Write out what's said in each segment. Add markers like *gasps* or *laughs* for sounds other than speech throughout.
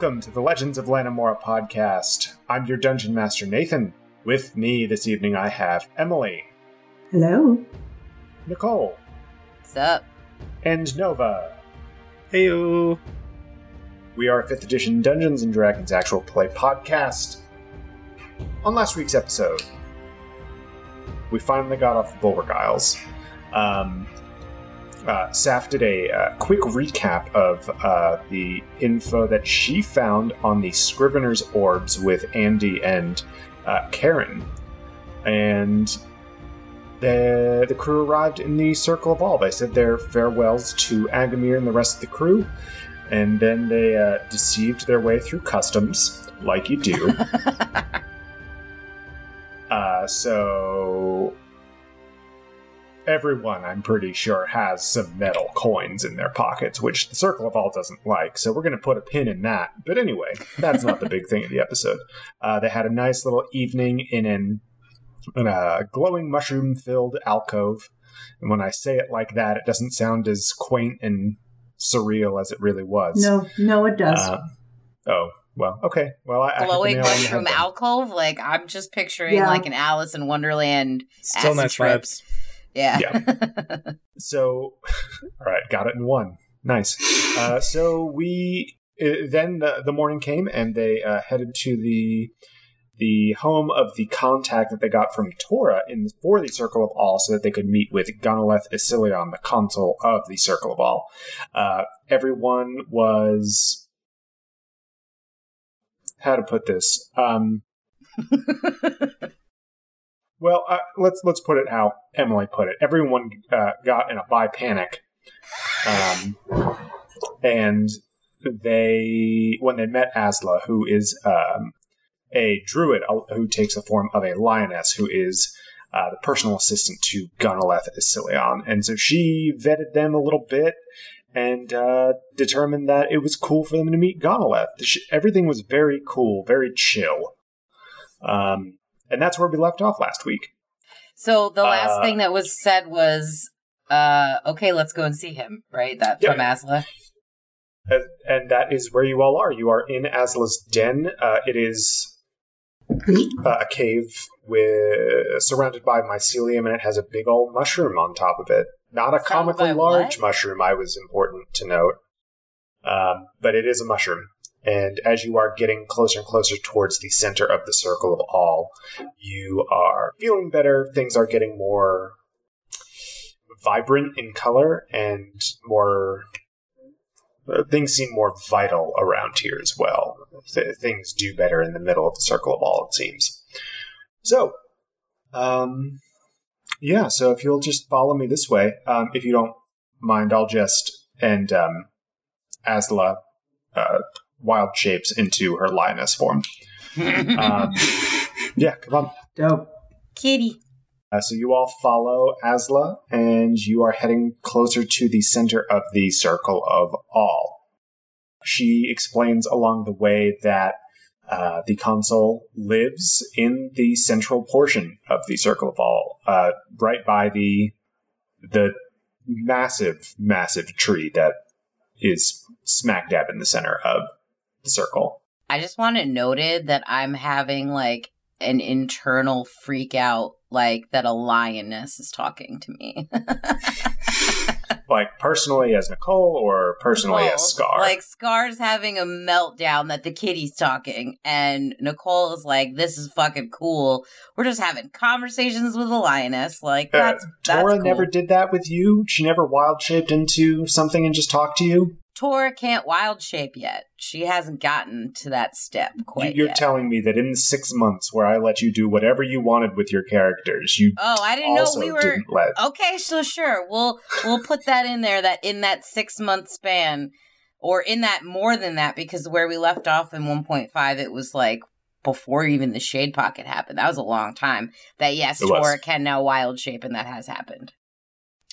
Welcome to the Legends of Lanimora podcast. I'm your dungeon master, Nathan. With me this evening, I have Emily, Hello. Nicole, What's up? and Nova. Heyo. We are a 5th edition Dungeons and Dragons actual play podcast. On last week's episode, we finally got off the Bulwark Isles. Um, uh, Saf did a uh, quick recap of uh, the info that she found on the Scrivener's Orbs with Andy and uh, Karen. And the, the crew arrived in the Circle of All. They said their farewells to Agamir and the rest of the crew, and then they uh, deceived their way through customs, like you do. *laughs* uh, so everyone, I'm pretty sure, has some metal coins in their pockets, which the Circle of All doesn't like. So we're going to put a pin in that. But anyway, that's not the big thing of the episode. Uh, they had a nice little evening in an in a glowing mushroom filled alcove. And when I say it like that, it doesn't sound as quaint and surreal as it really was. No, no, it does. Uh, oh, well, okay. Well, I, I hit the Glowing nail on the mushroom alcove? Like, I'm just picturing Yeah. like an Alice in Wonderland. Still acid nice trip. vibes. Yeah. yeah. *laughs* So, *laughs* all right, got it in one. Nice. Uh, so we uh, then the, the morning came and they uh, headed to the the home of the contact that they got from Tora in for the Circle of All, so that they could meet with Gonoleth Isilion, the consul of the Circle of All. Uh, everyone was how to put this. Um, *laughs* well, uh, let's let's put it how Emily put it. Everyone uh, got in a bi panic, um, and they when they met Asla, who is um, a druid uh, who takes the form of a lioness, who is uh, the personal assistant to Gonoleth Isilion, and so she vetted them a little bit and uh, determined that it was cool for them to meet Gonoleth. Everything was very cool, very chill. Um, and that's where we left off last week. so the last Uh, thing that was said was, uh, okay, let's go and see him, right? That Yeah. from Asla. And, and that is where you all are. You are in Asla's den. Uh, it is uh, a cave with surrounded by mycelium, and it has a big old mushroom on top of it. Not a Surrounded comically large what? mushroom. I was important to note, um, but it is a mushroom. And as you are getting closer and closer towards the center of the circle of all, you are feeling better. Things are getting more vibrant in color and more uh, things seem more vital around here as well. Th- things do better in the middle of the circle of all, it seems. So, um, yeah. So if you'll just follow me this way, um, if you don't mind, I'll just and um, Asla uh, wild shapes into her lioness form. *laughs* Um, yeah, come on. Dope. Kitty. Uh, so you all follow Asla, and you are heading closer to the center of the circle of all. She explains along the way that uh, the consul lives in the central portion of the circle of all, uh, right by the the massive, massive tree that is smack dab in the center of the circle. I just want it noted that I'm having like an internal freak out, like that a lioness is talking to me. *laughs* Like personally as Nicole, or personally as Scar. Like Scar's having a meltdown that the kitty's talking, and Nicole is like, "This is fucking cool. We're just having conversations with a lioness. Like Uh, that's that's Tora cool. never did that with you. She never wild shaped into something and just talked to you. Tora can't wild shape yet. She hasn't gotten to that step quite You're yet. telling me that in the six months where I let you do whatever you wanted with your characters, you oh, I didn't know we were. let. Okay, so sure, we'll we'll put that in there. That in that six month span, or in that more than that, because where we left off in one point five, it was like before even the shade pocket happened. That was a long time. That yes. Tora can now wild shape, and that has happened.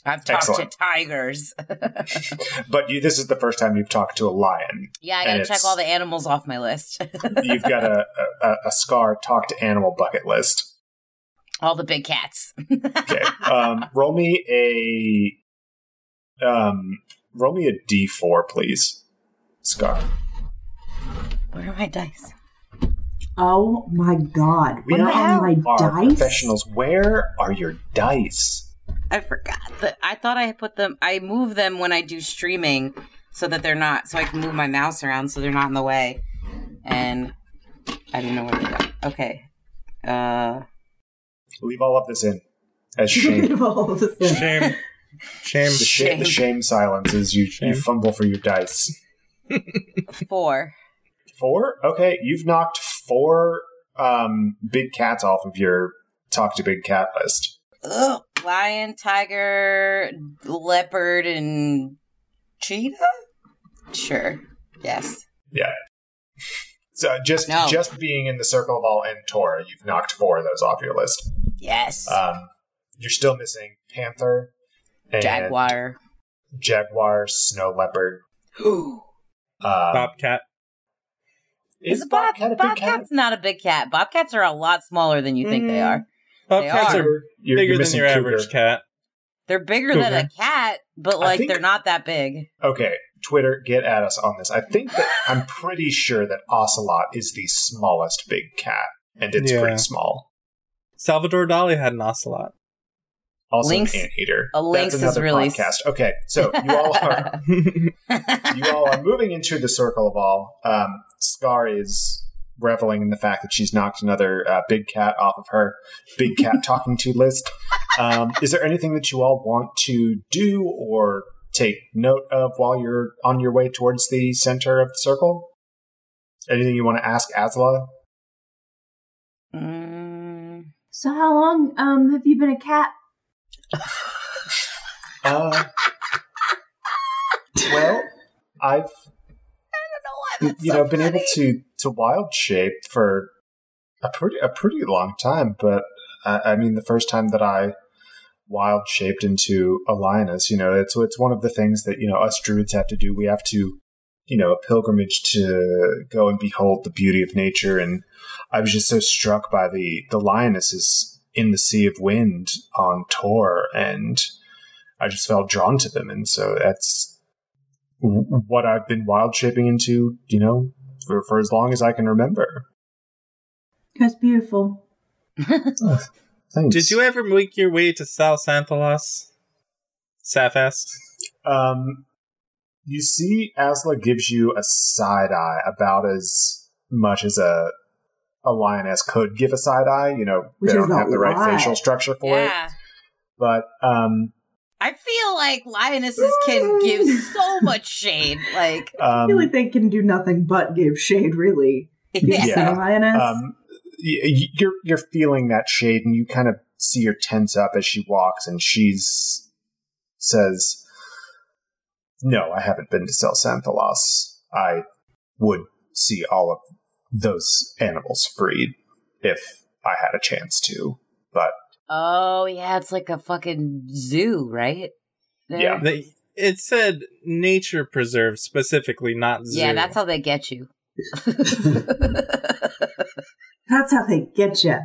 I've talked Excellent. to tigers. *laughs* But you, this is the first time you've talked to a lion. yeah, I gotta check all the animals off my list. *laughs* You've got a, a, a scar talk to animal bucket list. all the big cats. *laughs* Okay. um, roll me a um, roll me a d4, please. Scar. Where are my dice? Oh my god. We What the hell? are my are dice? professionals. Where are your dice? I forgot that. I thought I put them. I move them when I do streaming, so that they're not. So I can move my mouse around, so they're not in the way. And I don't know where they go. Okay. Uh. Leave all of this in as *laughs* shame. All of this in. Shame. Shame. the, sh- the Shame. shame silence as you, Shame. you fumble for your dice. *laughs* Four. Four? Okay, you've knocked four um, big cats off of your talk to big cat list. Ugh. Lion, tiger, leopard, and cheetah. Sure. Yes. Yeah. So just No. just being in the circle of all and Tora, you've knocked four of those off your list. Yes. Um, you're still missing panther, and Jaguar. jaguar, snow leopard. Ooh. Um, Bobcat. is Is a bob- bobcat a big cat? Bobcat's not a big cat. Bobcats are a lot smaller than you think they Mm. are. Bobcats are. are You're, you're bigger than your cougar. average cat. They're bigger than a cat, but like think- they're not that big. Okay, Twitter, get at us on this. I think that *laughs* I'm pretty sure that ocelot is the smallest big cat, and it's Yeah. pretty small. Salvador Dali had an ocelot. Also, Lynx- an anteater. a lynx That's is another really podcast. Okay, so *laughs* you all are *laughs* you all are moving into the circle of all. Um, Scar is reveling in the fact that she's knocked another uh, big cat off of her big cat talking to list. Um, is there anything that you all want to do or take note of while you're on your way towards the center of the circle? Anything you want to ask Asla? Mm, So how long um have you been a cat? Uh, well, I've you know been able to to wild shape for a pretty a pretty long time but I, I mean the first time that i wild shaped into a lioness you know it's it's one of the things that you know us druids have to do. We have to you know a pilgrimage to go and behold the beauty of nature and i was just so struck by the the lionesses in the sea of wind on Tor and i just felt drawn to them and so that's what I've been wild shaping into, you know, for, for as long as I can remember. That's beautiful. Thanks. Did you ever make your way to Sal Santhalos? Safast? Um, you see, Asla gives you a side eye about as much as a a lioness could give a side eye. You know, Which they don't have the right lot. facial structure for it. But um, I feel like lionesses can give *laughs* so much shade. Like, I um, feel like they can do nothing but give shade, really. *laughs* yeah. Yeah. Lioness. um, y- y- you're you're feeling that shade, and you kind of see her tense up as she walks, and she's says, "No, I haven't been to Sel Santhalos. I would see all of those animals freed if I had a chance to, but Oh, yeah, it's like a fucking zoo, right? There. Yeah. They, it said nature preserve specifically, not zoo. Yeah, that's how they get you. *laughs* That's how they get you.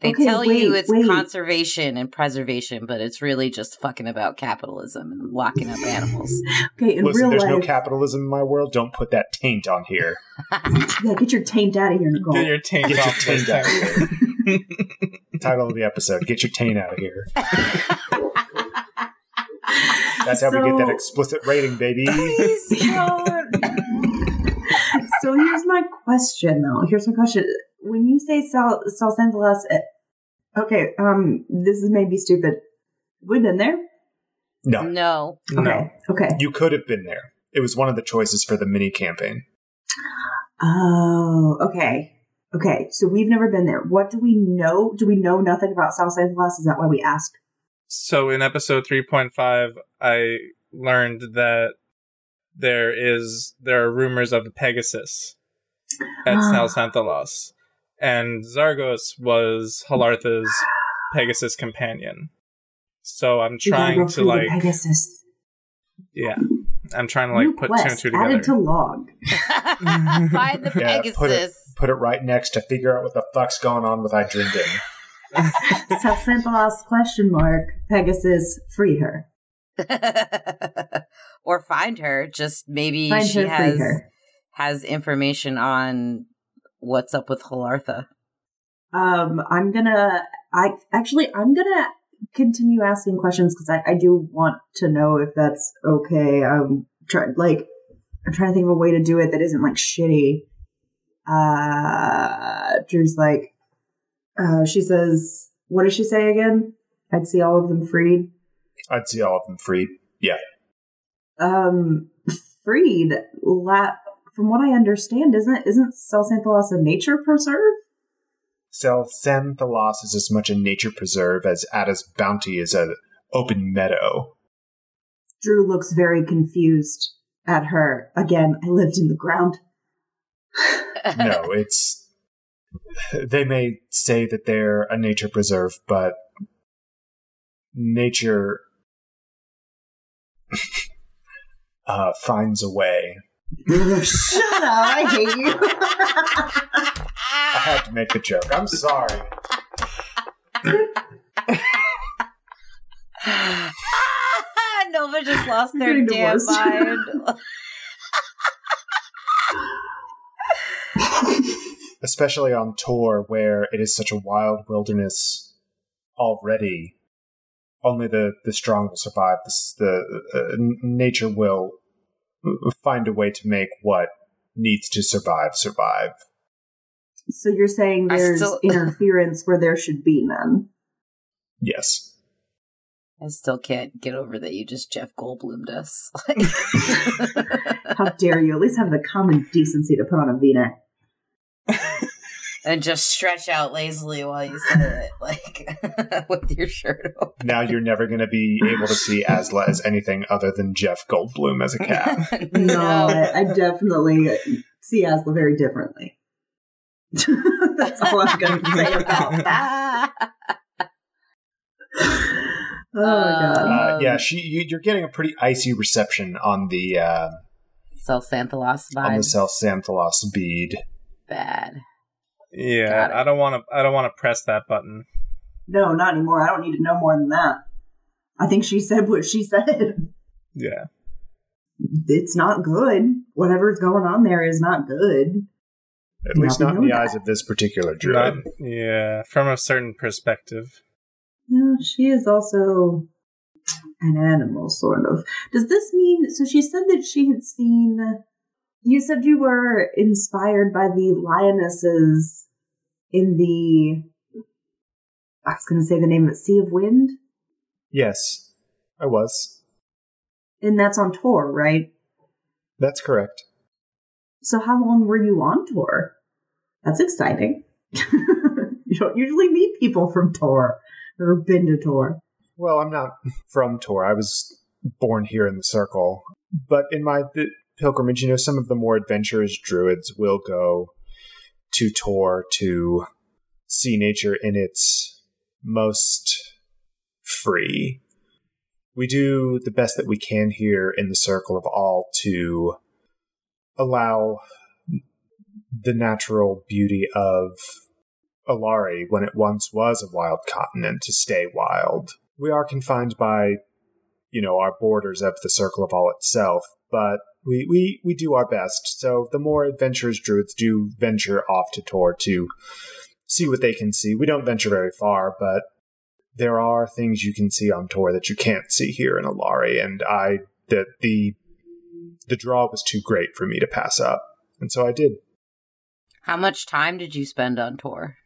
They Okay, tell you it's wait. conservation and preservation, but it's really just fucking about capitalism and locking up animals. Okay, in listen, real there's no capitalism in my world. Don't put that taint on here. yeah, get your taint out of here, Nicole. Get your taint Get your off this taint out of here. Title of the episode: Get your taint out of here. That's how we get that explicit rating, baby. So here's my question, though. Here's my question. When you say Sal Sal Santalas, okay, um, this is maybe stupid. We've been there. No, no. No. Okay, okay. you could have been there. It was one of the choices for the mini campaign. Oh, okay. Okay, so we've never been there. What do we know? Do we know nothing about South Santalas? Is that why we asked? So in episode 3.5, I learned that there is there are rumors of a Pegasus at *gasps* South Santhalos. And Zargos was Halartha's Pegasus companion. So I'm trying to like Pegasus. yeah. I'm trying to like New put two and quest two added to log. *laughs* Find the Yeah, Pegasus. put it put it right next to figure out what the fuck's going on with Idrinden. *laughs* *laughs* simple Santalas question mark Pegasus free her. or find her. Just maybe Find she her, has her. has information on what's up with Halartha. Um, I'm gonna. I actually, I'm gonna continue asking questions because I, I do want to know if that's okay. I'm trying, like, I'm trying to think of a way to do it that isn't like shitty. Uh, Drew's like, uh, she says, what does she say again? I'd see all of them freed. I'd see all of them freed. Yeah. Um, freed. La- from what I understand, isn't isn't Salsanthalos a nature preserve? Salsanthalos is as much a nature preserve as Ada's bounty is an open meadow. Drew looks very confused at her. Again, I lived in the ground. *laughs* no, it's. They may say that they're a nature preserve, but nature *laughs* uh, finds a way. Shut up! I hate you. I had to make the joke. I'm sorry. *laughs* Nova just lost their Getting damn divorced. mind. Especially on Tor where it is such a wild wilderness already. Only the, the strong will survive. This, the uh, n- nature will find a way to make what needs to survive survive. so you're saying there's still- *laughs* interference where there should be none? Yes. I still can't get over that you just Jeff Goldblumed us. *laughs* *laughs* How dare you? At least have the common decency to put on a V-neck. And just stretch out lazily while you say it, *laughs* like *laughs* with your shirt open. Now you're never going to be able to see Asla as anything other than Jeff Goldblum as a cat. *laughs* No, I, I definitely see Asla very differently. That's all I'm going to say about that. Oh my god. Uh, yeah, she. You, you're getting a pretty icy reception on the uh, So Xanthalos on the vibes Cell Xanthalos bead. bad. Yeah, I don't want to. I don't want to press that button. No, not anymore. I don't need to know more than that. I think she said what she said. Yeah, It's not good. Whatever's going on there is not good. At least not in the that. eyes of this particular Not- druid. yeah, from a certain perspective. Yeah, she is also an animal, sort of. Does this mean? So she said that she had seen. You said you were inspired by the lionesses in the. I was going to say the name of it, Sea of Wind, Yes, I was. and that's on Tor, right? That's correct. So how long were you on Tor? That's exciting. *laughs* you don't usually meet people from Tor or have been to Tor. Well, I'm not from Tor. I was born here in the Circle. But in my pilgrimage, you know, some of the more adventurous druids will go to Tor to see nature in its most free. We do the best that we can here in the Circle of All to allow the natural beauty of Alari, when it once was a wild continent, to stay wild. We are confined by, you know, our borders of the Circle of All itself, but we, we, we do our best. So the more adventurous druids do venture off to Tor to see what they can see. We don't venture very far, but there are things you can see on Tor that you can't see here in Alari, and I that the the draw was too great for me to pass up. And so I did. How much time did you spend on Tor?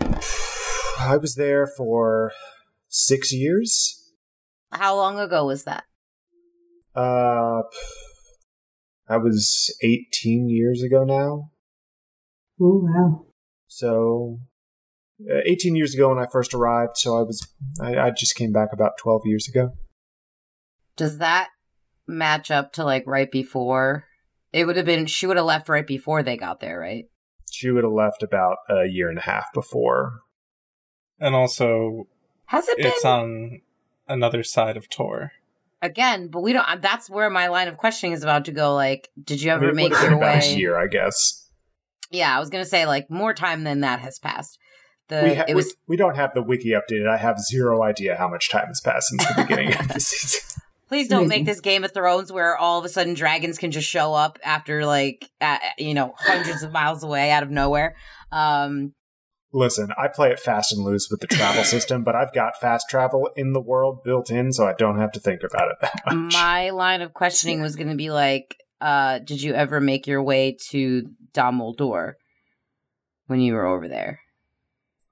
I was there for six years. How long ago was that? Uh, that was 18 years ago now. Oh wow. So, uh, 18 years ago when I first arrived. So I was, I, I just came back about 12 years ago. Does that match up to like right before? It would have been she would have left right before they got there, right? She would have left about a year and a half before. And also, Has it been it's on another side of Tor. again? But we don't. That's where my line of questioning is about to go. Like, did you I ever mean, it make would've your about way? a year, I guess. Yeah, I was gonna say like more time than that has passed. The we, ha- it was we, we don't have the wiki updated. I have zero idea how much time has passed since the beginning of the *laughs* season. Please don't make this Game of Thrones where all of a sudden dragons can just show up after like uh, you know hundreds of miles away out of nowhere. Um, Listen, I play it fast and loose with the travel *laughs* system, but I've got fast travel in the world built in, so I don't have to think about it that much. my line of questioning was going to be like, uh, did you ever make your way to Dumbledore when you were over there?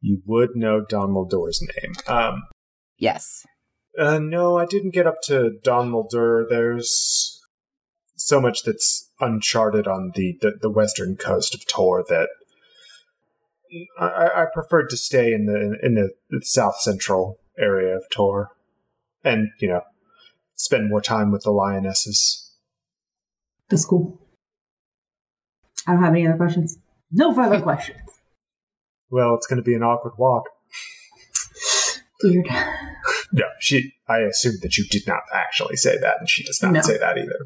you would know Don Muldoor's name. Um, Yes. Uh, no, I didn't get up to Don. There's so much that's uncharted on the, the, the western coast of Tor that I, I preferred to stay in the in the, south central area of Tor, and you know, spend more time with the lionesses. That's cool. I don't have any other questions. No further questions. Well, it's going to be an awkward walk. Weird. No, she. I assumed that you did not actually say that, and she does not No. say that either.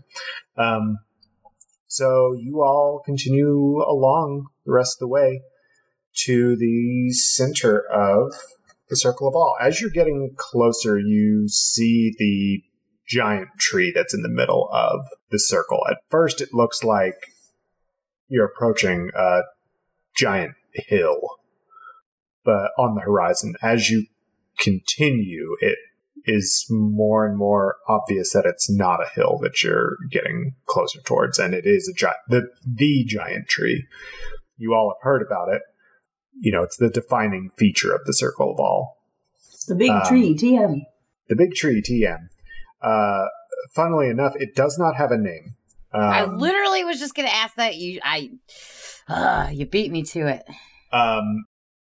Um, so you all continue along the rest of the way to the center of the Circle of All. As you're getting closer, you see the giant tree that's in the middle of the circle. At first, it looks like you're approaching a giant hill, but on the horizon, as you continue, it is more and more obvious that it's not a hill that you're getting closer towards, and it is a giant, the the giant tree. You all have heard about it. You know, it's the defining feature of the Circle of All. The big Um, tree, TM. The big tree, TM. Uh, funnily enough, it does not have a name. Um, I literally was just going to ask that. You, I, uh, you beat me to it. Um,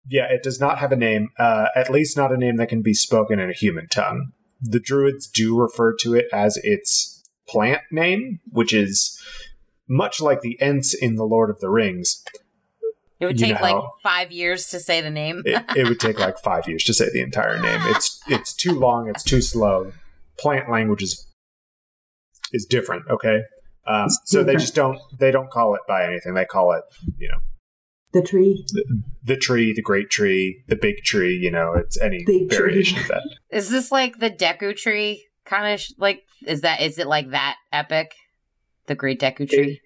yeah, it does not have a name, uh, at least not a name that can be spoken in a human tongue. The druids do refer to it as its plant name, which is much like the Ents in The Lord of the Rings. It would You take know like five years to say the name. It, it would take like five years to say the entire name. *laughs* It's it's too long. It's too slow. Plant language is is different. Okay, um, It's so they just don't they don't call it by anything. They call it you know The tree. the tree, the great tree, the big tree. You know, it's any Big tree. variation of that. Is this like the Deku tree kind of sh- like? Is that is it like that epic? The Great Deku tree.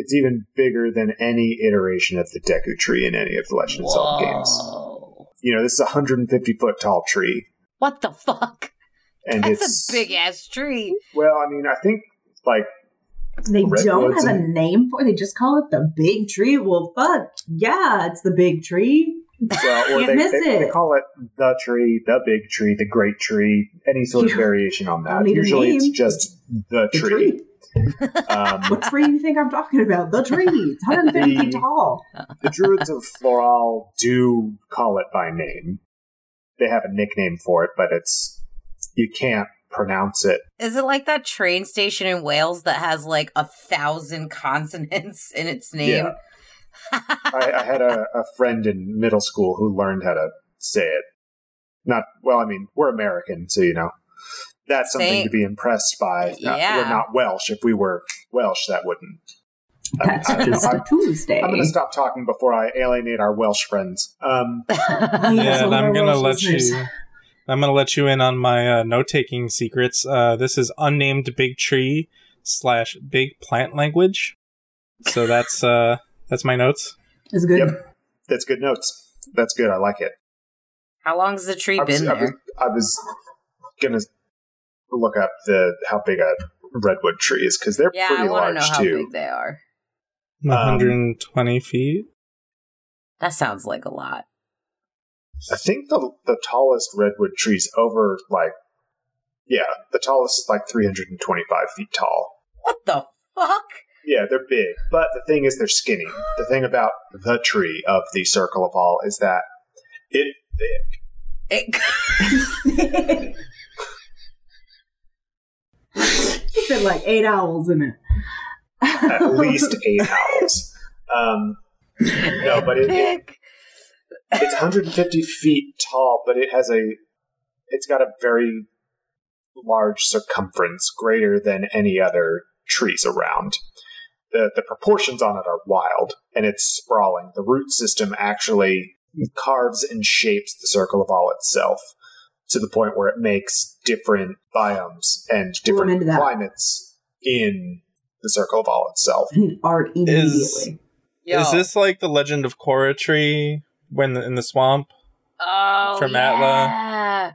It's even bigger than any iteration of the Deku tree in any of the Legend of Zelda games. You know, this is a 150 foot tall tree, What the fuck? and That's it's a big ass tree. Well, I mean, I think like They don't Redwoods have a name for it. They just call it the big tree. Well, fuck. Yeah, it's the big tree. well, or *laughs* Can't they, miss they, it. they call it the tree, the big tree, the great tree, any sort of *laughs* variation on that. Usually, it's just the The tree. tree. *laughs* Um, What tree do you think I'm talking about? The tree. It's 150 *laughs* feet tall. the druids of Floral do call it by name. They have a nickname for it, but it's you can't pronounce it. Is it like that train station in Wales that has like a thousand consonants in its name? Yeah. *laughs* I, I had a, a friend in middle school who learned how to say it. Not well. I mean, we're American, so you know that's something Say- to be impressed by. Not- Yeah. we're not Welsh. If we were Welsh, that wouldn't. I mean, That's I don't know. just a I'm, Tuesday. I'm going to stop talking before I alienate our Welsh friends. Um, *laughs* Yeah, and I'm gonna let listeners. you. I'm gonna let you in on my uh, note-taking secrets. Uh, this is unnamed big tree slash big plant language. So that's uh, that's my notes. It's good. Yep. that's good notes. That's good. I like it. How long has the tree I was, been I was, there? I was going to look up the how big a redwood tree is because they're Yeah, pretty I large know how too. big they are. 120 um, feet. That sounds like a lot. I think the the tallest redwood tree's over like yeah, the tallest is like 325 feet tall. What the fuck? Yeah, they're big, but the thing is they're skinny. The thing about the tree of the circle of all is that it It, *laughs* *laughs* You said like eight owls in it. at *laughs* least eight owls. Um, no, but it, it it's 150 feet tall, but it has a it's got a very large circumference, greater than any other trees around. The the proportions on it are wild, and it's sprawling. The root system actually carves and shapes the circle of all itself. To the point where it makes different biomes and different into climates in the circle of all itself. *laughs* Art immediately. Yo. Is this like the Legend of Korra tree when in the swamp? Oh, from yeah.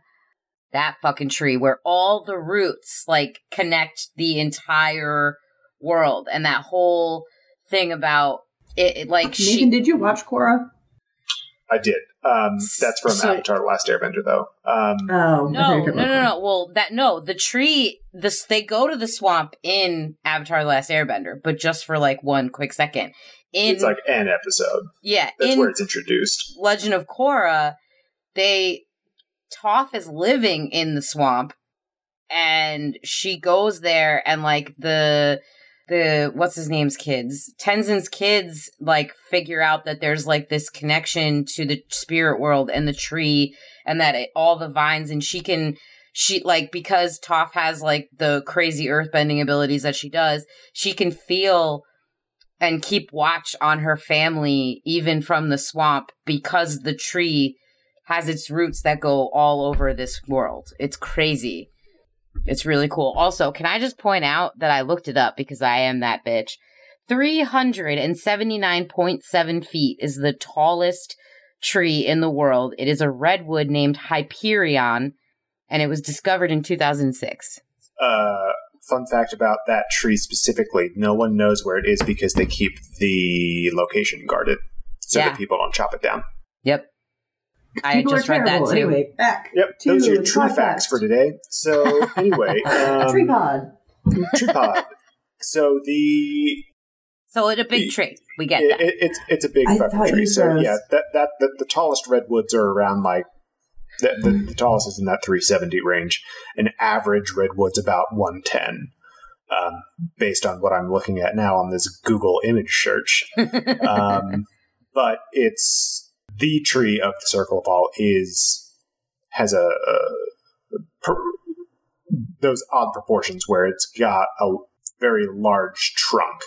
That fucking tree where all the roots like connect the entire world and that whole thing about it, it, like Nathan, she did you watch Korra? I did. Um, that's from So- Avatar: The Last Airbender, though. Um, Oh, I no, no, no, no. Well, that no, the tree. This they go to the swamp in Avatar: The Last Airbender, but just for like one quick second. In it's like an episode. yeah, That's in where it's introduced. Legend of Korra, they Toph is living in the swamp and she goes there and like the the what's his name's kids Tenzin's kids like figure out that there's like this connection to the spirit world and the tree and that it, all the vines and she can she like because Toph has like the crazy earthbending abilities that she does she can feel and keep watch on her family even from the swamp because the tree has its roots that go all over this world. It's crazy. It's really cool. Also, can I just point out that I looked it up because I am that bitch. 379.7 feet is the tallest tree in the world. It is a redwood named Hyperion, and it was discovered in 2006. Uh, fun fact about that tree specifically: no one knows where it is because they keep the location guarded, so Yeah. that people don't chop it down. Yep. I People just are read that too. Anyway, back. Yep, to those are your the tree podcast. facts for today. So *laughs* anyway, um, Tree pod. tree pod. So the So it's a big tree. We get it, that. it- it's it's a big I fucking tree. So said- yeah, that that the, the tallest redwoods are around like the, the, the tallest is in that 370 range. An average redwood's about 110. Um, based on what I'm looking at now on this Google image search, *laughs* um, but it's the tree of the circle of all is has a, a per, those odd proportions where it's got a very large trunk.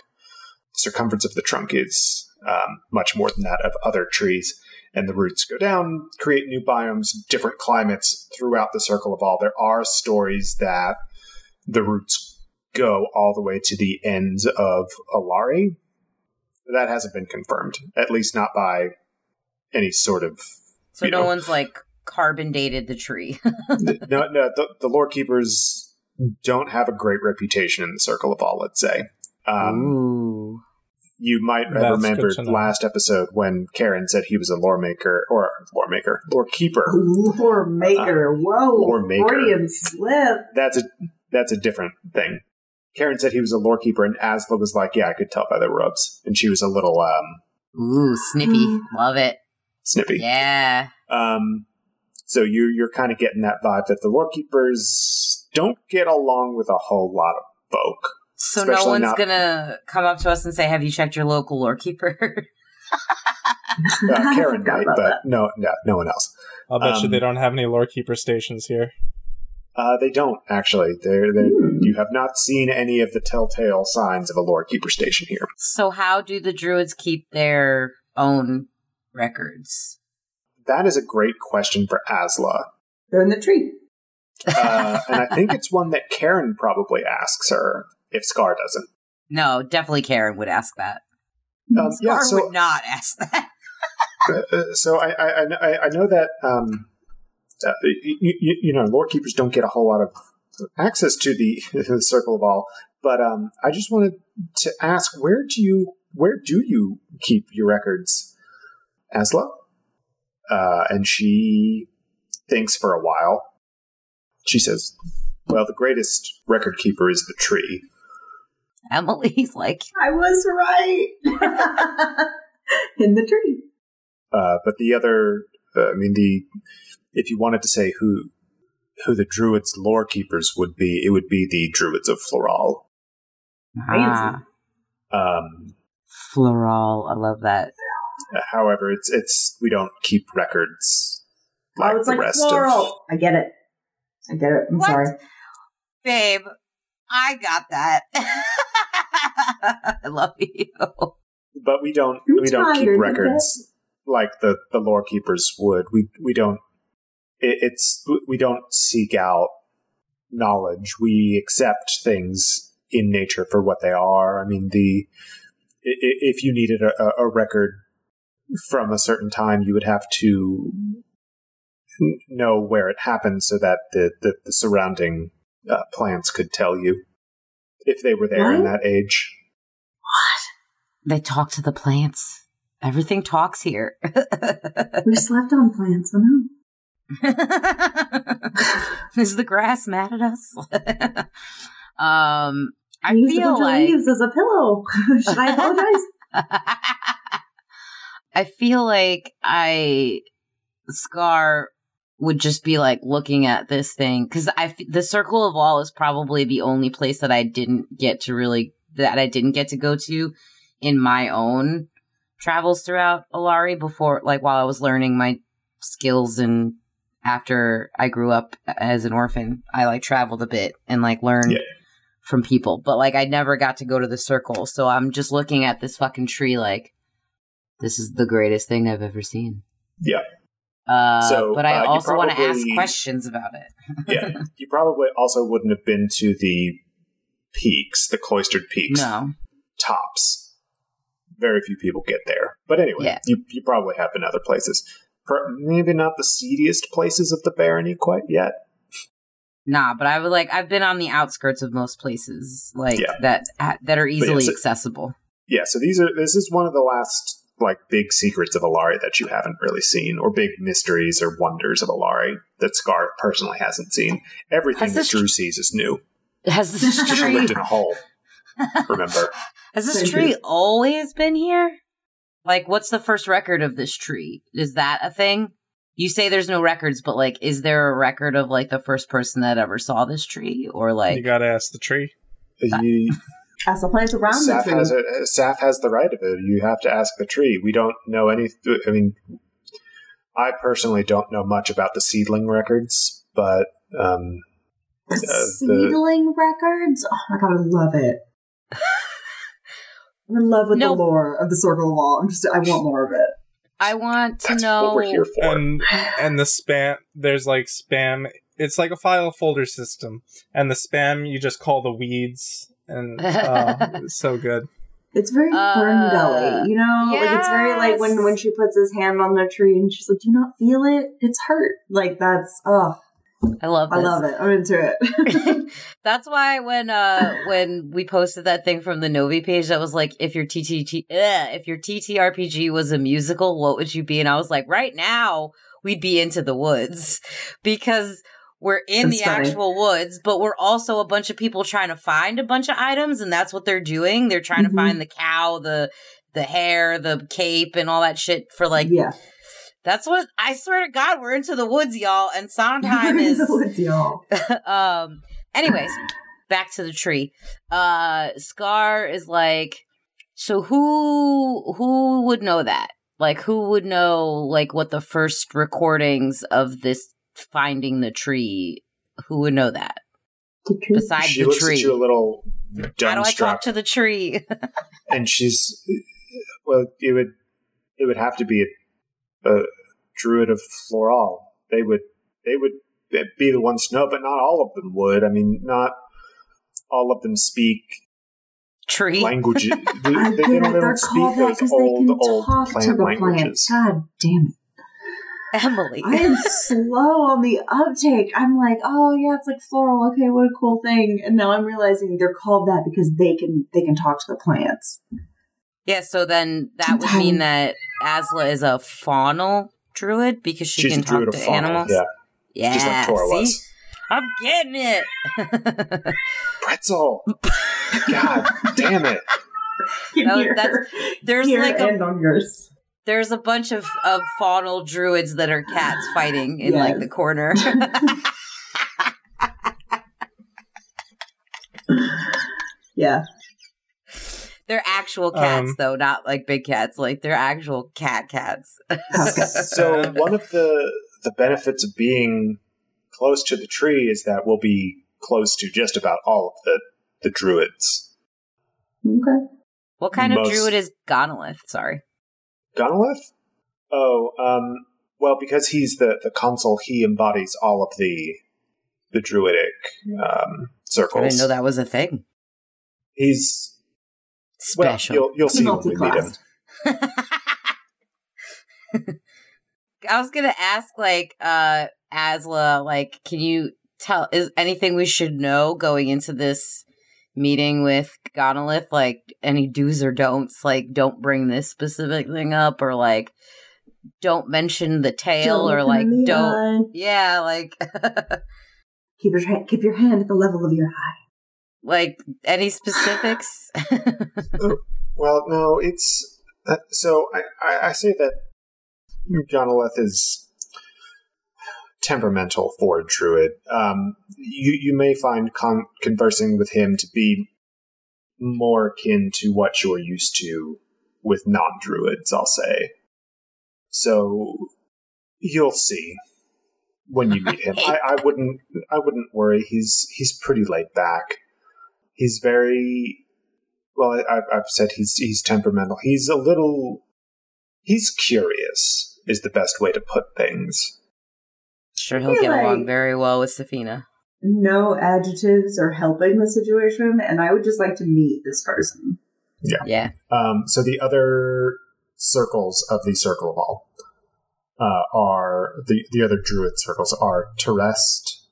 The circumference of the trunk is um, much more than that of other trees, and the roots go down, create new biomes, different climates throughout the circle of all. There are stories that the roots go all the way to the ends of Alari. That hasn't been confirmed, at least not by any sort of. so no know. one's like carbon dated the tree. *laughs* no, no, the, the lore keepers don't have a great reputation in the circle of all. Let's say. Um, Ooh. you might have remembered last episode when Karen said he was a lore maker or lore maker, lore keeper. Lore maker. Whoa. lore maker. Freudian slip. That's a that's a different thing. Karen said he was a lore keeper, and Asla was like, "Yeah, I could tell by the rubs," and she was a little um, Ooh, snippy. Love it. Snippy. Yeah. Um, so you you're kind of getting that vibe that the lore keepers don't get along with a whole lot of folk. So no one's not- gonna come up to us and say, "Have you checked your local lore keeper?" *laughs* Uh, Karen Forgot might, but that. no, no, no one else. I'll bet you Um, they don't have any lore keeper stations here. Uh, they don't actually. They're, they're, Hmm. You have not seen any of the telltale signs of a lorekeeper station here. so how do the druids keep their own records? That is a great question for Asla. They're in the tree. Uh, and I think *laughs* it's one that Karen probably asks her if Scar doesn't. No, definitely Karen would ask that. Um, yeah, Scar so would not ask that. *laughs* uh, so I, I, I- I, I know that um, uh, you, you, you know lore keepers don't get a whole lot of access to the, *laughs* the circle of all, but um, I just wanted to ask where do you where do you keep your records, Asla? Uh, and she thinks for a while. She says, "Well, the greatest record keeper is the tree." Emily's like, I was right. in the tree. Uh, but the other, uh, I mean, the if you wanted to say who who the druids' lore keepers would be, it would be the druids of Floral. ah, Um, floral. I love that. Uh, however, it's it's we don't keep records oh, like oh, it's the like rest floral. of. I get it. I get it. I'm What? sorry. Babe, I got that. *laughs* I love you. But we don't I'm we don't keep records like the the lore keepers would. We we don't it, it's we don't seek out knowledge. We accept things in nature for what they are. I mean, the i- i- if you needed a, a record from a certain time, you would have to know where it happened so that the the, the surrounding uh, plants could tell you if they were there in that age. What? They talk to the plants. Everything talks here. *laughs* We slept on plants, I know. *laughs* Is the grass mad at us? *laughs* um, I We used a feel bunch of like leaves as a pillow. Should I apologize? I feel like I Scar would just be like looking at this thing because I f- the Circle of All is probably the only place that I didn't get to really that I didn't get to go to in my own travels throughout Alari before like while I was learning my skills and after I grew up as an orphan I like traveled a bit and like learned Yeah. from people but like I never got to go to the circle so I'm just looking at this fucking tree like this is the greatest thing I've ever seen. Yeah. Uh, So, but I uh, also want to ask questions about it. *laughs* yeah, you probably also wouldn't have been to the peaks, the cloistered peaks, No. tops. Very few people get there. But anyway, Yeah. you, you probably have been other places. Maybe not the seediest places of the barony quite yet. Nah, but I would like I've been on the outskirts of most places like Yeah. that that are easily so- accessible. Yeah, so these are this is one of the last like big secrets of Alari that you haven't really seen, or big mysteries or wonders of Alari that Scar personally hasn't seen. Everything Has that this- Drew sees is new. Has this She tree lived in a hole. *laughs* Remember? Has this Same tree here. always been here? Like what's the first record of this tree? Is that a thing? You say there's no records, but like is there a record of like the first person that ever saw this tree or like you gotta ask the tree. You, As the plants around Saf the tree. has it. Saf has the right of it. You have to ask the tree. We don't know any. I mean, I personally don't know much about the seedling records, but um, The uh, the- seedling records? Oh my god, I love it. I'm in love with No. the lore of the Circle of All. I'm just, I want more of it. I want to that's know what we're here for. And and the spam there's like spam it's like a file folder system. And the spam you just call the weeds and oh, it's *laughs* so good. It's very Uh, Fern Gully, you know? Like it's very like when when she puts his hand on the tree and she's like, Do you not feel it? It's hurt. Like that's oh I love I love it. I'm into it. *laughs* *laughs* That's why when uh when we posted that thing from the Novi page that was like if your TTT uh, if your TTRPG was a musical, what would you be? And I was like, right now we'd be into the woods because we're in That's the funny. actual woods, but we're also a bunch of people trying to find a bunch of items, and that's what they're doing. They're trying Mhm. to find the cow, the the hair, the cape, and all that shit for like yeah. that's what I swear to God, we're into the woods, y'all, and Sondheim is With y'all. *laughs* um anyways back to the tree uh scar is like so who who would know that like who would know like what the first recordings of this finding the tree who would know that The tree. besides she the looks tree at you a little how do i dumbstruck, talk to the tree *laughs* and she's well. It would it would have to be a, a druid of Floral. They would they would be the ones to know, but not all of them would. I mean, not all of them speak tree languages. *laughs* They, I they, don't, it. they They're don't speak those because they old can old talk to plant the languages. plants. God damn it. Emily I am *laughs* slow on the uptake. I'm like, oh yeah, it's like floral. Okay, what a cool thing. And now I'm realizing they're called that because they can they can talk to the plants. yeah so then that would mean that asla is a faunal druid because she She's can a talk of to fauna, animals Yeah, yeah just like Tora see was. i'm getting it *laughs* Pretzel. *laughs* God damn it. That was- Here. that's- there's Here like a and on yours. There's a bunch of of faunal druids that are cats fighting in like the corner. *laughs* Yeah. they're actual cats Um, though, not like big cats. Like they're actual cat cats. *laughs* So one of the the benefits of being close to the tree is that we'll be close to just about all of the the druids. Okay. what kind of druid is Gonolith? Sorry. Gonolith? Oh, um, Well, because he's the the consul, he embodies all of the the druidic um, I didn't know that was a thing. He's well, Special. you'll you'll see when we meet him. *laughs* I was gonna ask, like, uh, Asla, like, can you tell is anything we should know going into this meeting with Gonolith? Like, any do's or don'ts? Like, don't bring this specific thing up, or like, don't mention the tail, or like, him in the don't. eye. Yeah, like, *laughs* keep your hand, keep your hand at the level of your eye. like any specifics? *sighs* *laughs* Well, no, it's uh, so I, I, I say that Gonolith is temperamental for a druid. Um, you you may find con- conversing with him to be more akin to what you're used to with non-druids. I'll say. So you'll see when you meet him. *laughs* I, I wouldn't I wouldn't worry. He's he's pretty laid back. He's very well. I, I've- I've said he's he's temperamental. He's a little. He's curious. Is the best way to put things. Sure, he'll feel get along very well with Safina. No adjectives are helping the situation, and I would just like to meet this person. Yeah. Um, so the other circles of the Circle of All uh, are the the other Druid circles are Terest,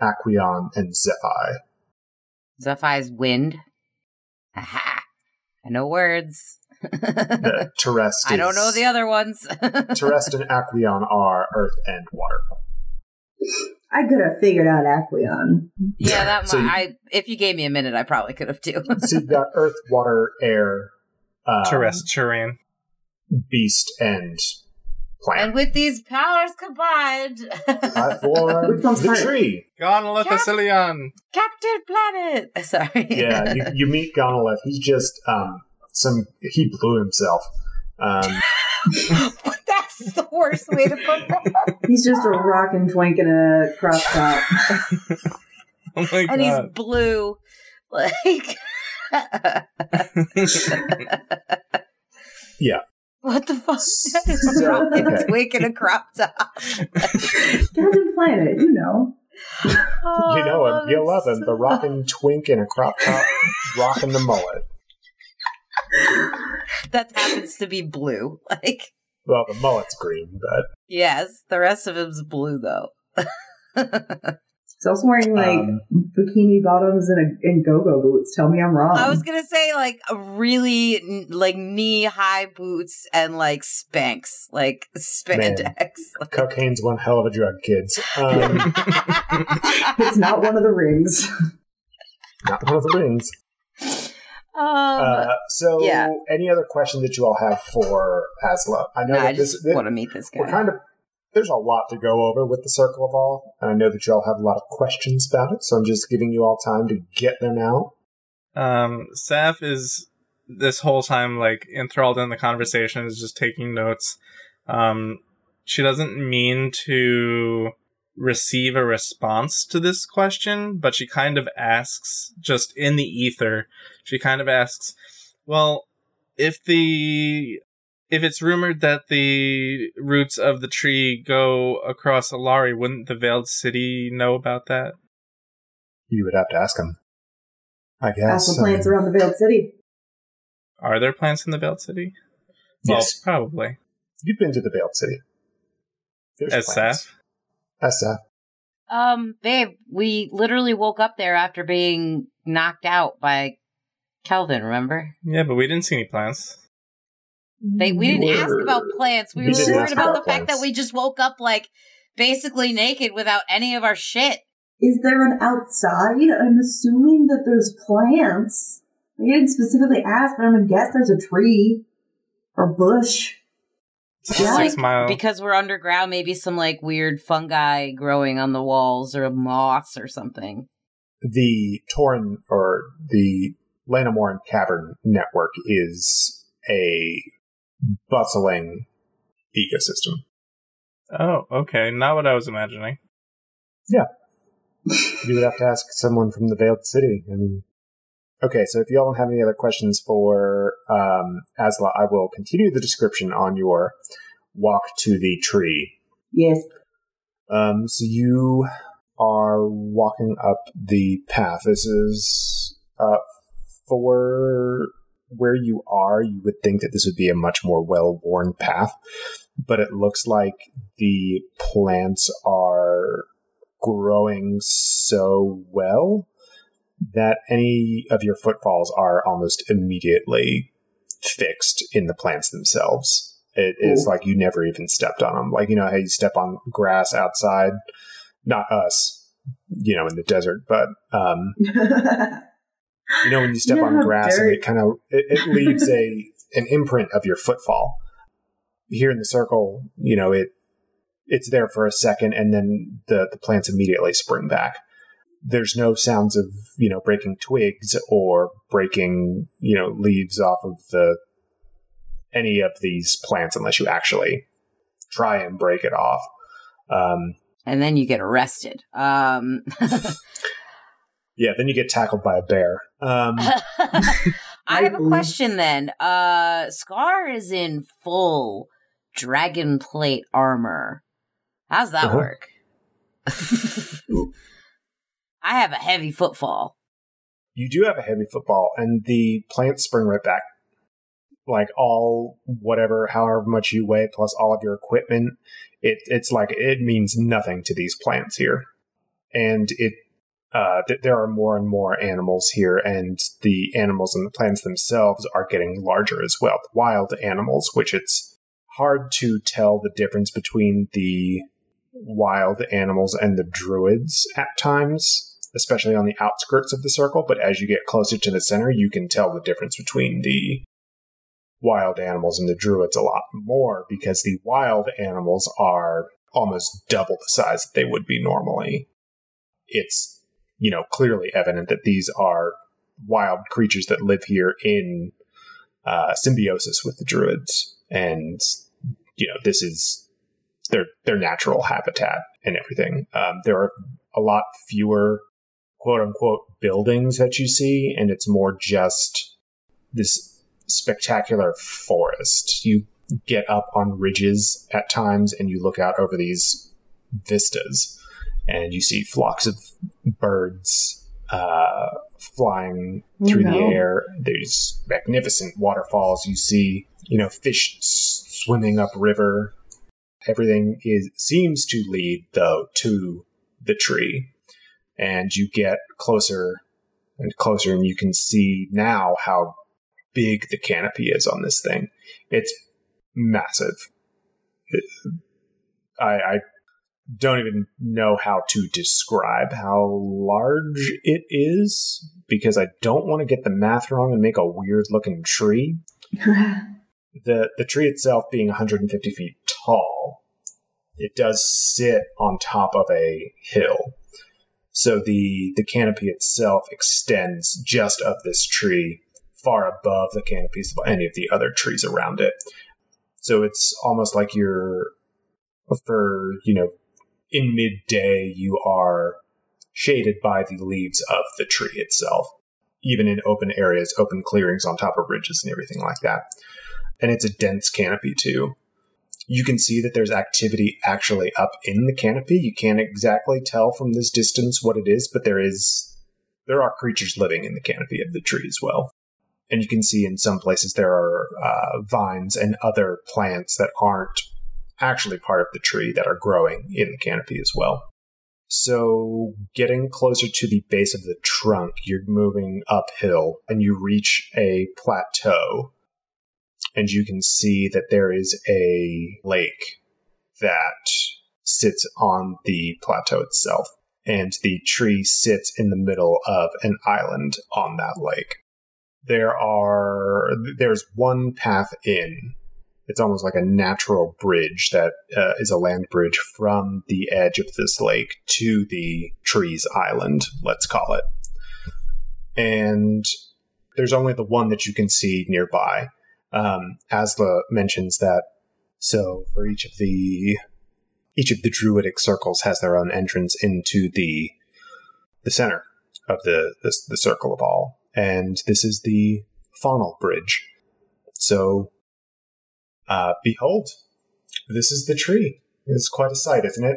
Aquion, and Zephi. Zephai's wind. Aha. I know words. The *laughs* Terest. I don't know the other ones. *laughs* Terest and Aquion are Earth and Water. I could have figured out Aquion. yeah, that So might. you- I if you gave me a minute, I probably could have too. *laughs* So you've got Earth, Water, Air, um, Terrestrian. Beast, and Plant. and with these powers combined, *laughs* I form Which one's the first? tree. Gonolith Cap- Asilion. Captain Planet. *laughs* Sorry. Yeah, you, you meet Gonolith. He's just um some he blew himself. Um, That's the worst way to put that. *laughs* He's just a rockin' twink in a crop top. *laughs* Oh my god! and he's blue, like. *laughs* Yeah. What the fuck? So, Rocket okay. twink in a crop top. Captain Planet, you know. Oh, you know him. Oh, you love him. so The rockin' twink in a crop top, rocking the mullet. That happens to be blue. Like, Well, the mullet's green, but yes, the rest of him's blue though. *laughs* He's also wearing like Um, bikini bottoms and, a, and go-go boots. Tell me I'm wrong. I was gonna say like a really like knee high boots and like Spanx, like spandex. *laughs* cocaine's one hell of a drug, kids. Um, *laughs* it's not one of the rings. not one of the rings. Um, Uh, so, yeah. any other questions that you all have for Asla? I know no, that I just this, that want to meet this guy. we're guy. kind of there's a lot to go over with the Circle of All, and I know that you all have a lot of questions about it. So I'm just giving you all time to get them out. Um, Saf is this whole time like enthralled in the conversation, is just taking notes. Um, she doesn't mean to receive a response to this question, but she kind of asks, just in the ether, she kind of asks, well, if the if it's rumored that the roots of the tree go across Alari, wouldn't the Veiled City know about that? You would have to ask them. I guess. Ask the plants around the Veiled City. Are there plants in the Veiled City? Yes. Well, probably. You've been to the Veiled City. There's As plans. Saf? As Saf. Um, babe, we literally woke up there after being knocked out by Kelvin. Remember? Yeah, but we didn't see any plants. They we didn't ask about plants. We We were didn't worried ask about the about fact that we just woke up like basically naked without any of our shit. Is there an outside? I'm assuming that there's plants. I didn't specifically ask, but I'm gonna guess there's a tree or bush. It's Yeah. six Like, mile. Because we're underground, maybe some like weird fungi growing on the walls or moths or something. The Torin or the Lanimoran Cavern network is a bustling ecosystem. oh, okay. Not what I was imagining. Yeah. you would have to ask someone from the Veiled City. I mean, okay, so if you all don't have any other questions for um, Asla, I will continue the description on your walk to the tree Yes. Um, so you are walking up the path. This is uh, for where you are. You would think that this would be a much more well-worn path, but it looks like the plants are growing so well that any of your footfalls are almost immediately fixed in the plants themselves. It is Ooh. like you never even stepped on them. Like, you know how you step on grass outside? Not us, you know, in the desert, but, um, *laughs* you know, when you step You on grass and it kind of, it, it *laughs* leaves a, an imprint of your footfall. Here in the circle, you know, it, it's there for a second and then the, the plants immediately spring back. There's no sounds of, you know, breaking twigs or breaking, you know, leaves off of the any of these plants unless you actually try and break it off. Um, And then you get arrested. Um, yeah, then you get tackled by a bear. Um, *laughs* I have a question then. Uh, Scar is in full dragon plate armor. How's that Uh-huh. work? *laughs* I have a heavy footfall. you do have a heavy football, and the plants spring right back. Like all whatever, however much you weigh, plus all of your equipment, it it's like it means nothing to these plants here, and it. Uh, th- there are more and more animals here, and the animals and the plants themselves are getting larger as well. The wild animals, which it's hard to tell the difference between the wild animals and the druids at times, especially on the outskirts of the circle. But as you get closer to the center, you can tell the difference between the wild animals and the druids a lot more because the wild animals are almost double the size that they would be normally. It's, you know, clearly evident that these are wild creatures that live here in uh, symbiosis with the druids. And, you know, this is their their natural habitat and everything. Um, there are a lot fewer quote unquote buildings that you see, and it's more just this spectacular forest. You get up on ridges at times and you look out over these vistas and you see flocks of birds uh, flying Oh, through the air. There's magnificent waterfalls. You see, you know, fish s- swimming upriver. Everything is seems to lead though to the tree, and you get closer and closer, and you can see now how big the canopy is on this thing. It's massive. I, I don't even know how to describe how large it is because I don't want to get the math wrong and make a weird looking tree. *laughs* The the tree itself being 150 feet tall, it does sit on top of a hill. So the the canopy itself extends just of this tree far above the canopies of any of the other trees around it. So it's almost like you're for, you know, in midday you are shaded by the leaves of the tree itself, even in open areas, open clearings on top of ridges and everything like that. And it's a dense canopy too. You can see that there's activity actually up in the canopy. You can't exactly tell from this distance what it is, but there is there are creatures living in the canopy of the tree as well. And you can see in some places there are uh, vines and other plants that aren't actually part of the tree that are growing in the canopy as well. So, getting closer to the base of the trunk, you're moving uphill and you reach a plateau. And you can see that there is a lake that sits on the plateau itself. And the tree sits in the middle of an island on that lake. There are, there's one path in it's almost like a natural bridge that uh, is a land bridge from the edge of this lake to the trees island, let's call it. And there's only the one that you can see nearby. Um, Asla mentions that. So for each of the each of the druidic circles has their own entrance into the the center of the the, the circle of all, and this is the faunal bridge. So uh, behold, this is the tree. It's quite a sight, isn't it?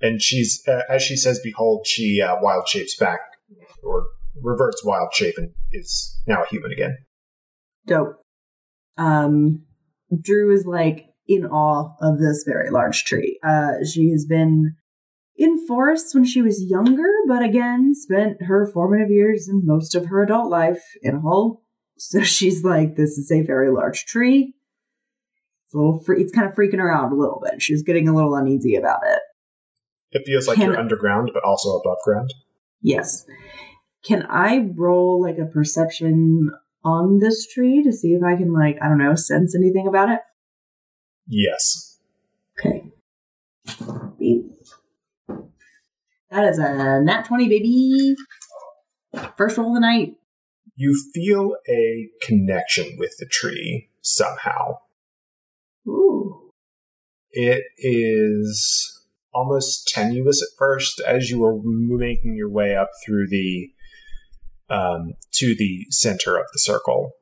And she's, uh, as she says, behold, she uh, wild shapes back, or reverts wild shape and is now a human again. Dope. Um, Drew is like in awe of this very large tree. Uh, she has been in forests when she was younger, but again, spent her formative years and most of her adult life in a hole. So *laughs* she's like, this is a very large tree. It's a little it's kind of freaking her out a little bit. She's getting a little uneasy about it. It feels like Can- you're underground, but also above ground. Yes. Can I roll like a perception on this tree to see if I can like, I don't know, sense anything about it? Yes. Okay. Beep. That is a nat 20, baby. First roll of the night. You feel a connection with the tree somehow. Ooh. It is almost tenuous at first as you are making your way up through the um, to the center of the circle.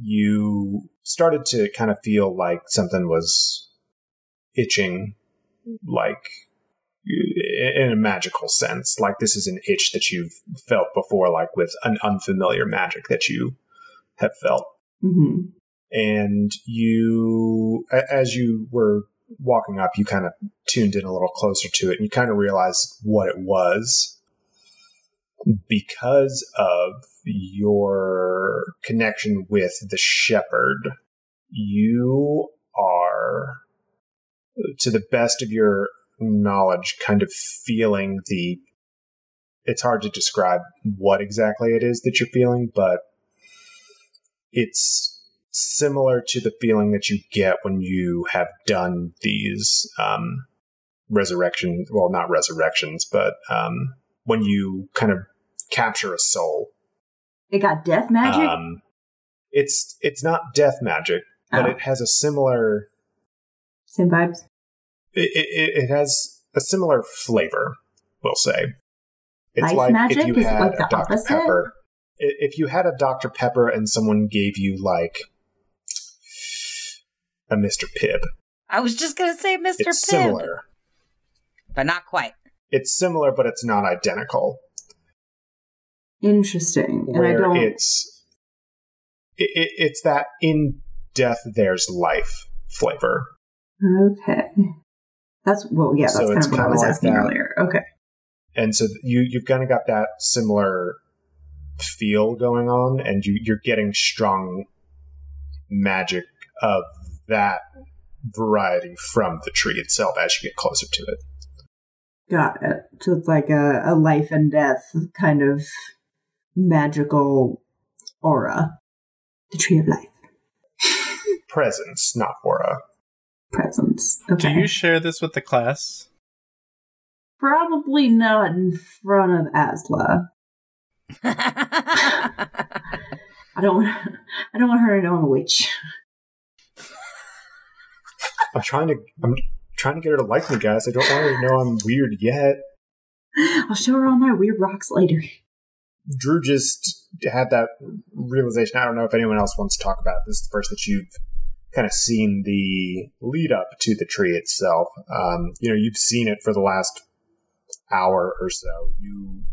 You started to kind of feel like something was itching, like in a magical sense. Like this is an itch that you've felt before, like with an unfamiliar magic that you have felt hmm and you as you were walking up you kind of tuned in a little closer to it and you kind of realized what it was because of your connection with the shepherd you are to the best of your knowledge kind of feeling the it's hard to describe what exactly it is that you're feeling but it's similar to the feeling that you get when you have done these um, resurrection well not resurrections but um, when you kind of capture a soul It got death magic? um, it's it's not death magic but Oh. it has a similar Same vibes. it, it, it has a similar flavor we'll say it's Ice like magic if you is had like a dr opposite? pepper if you had a dr pepper and someone gave you like a mr pibb I was just gonna say Mr. it's Pibb, similar but not quite. It's similar but it's not identical Interesting. And I where don't. it's it, it, it's that in death there's life flavor Okay. That's, well, yeah, that's So kind of what I was like asking that. earlier. Okay. and so you you've kind of got that similar feel going on and you you're getting strong magic of that variety from the tree itself as you get closer to it Got uh, it. So it's like a, a life and death kind of magical aura. The tree of life. presence not aura Presence. Do you share this with the class? Probably not in front of Asla. *laughs* I don't. I don't want her to know I'm a witch. i'm trying to i'm trying to get her to like me guys. I don't want her to know i'm weird yet. I'll show her all my weird rocks later. drew just had that realization. I don't know if anyone else wants to talk about it. This is the first that you've kind of seen the lead up to the tree itself. Um, you know you've seen it for the last hour or so. You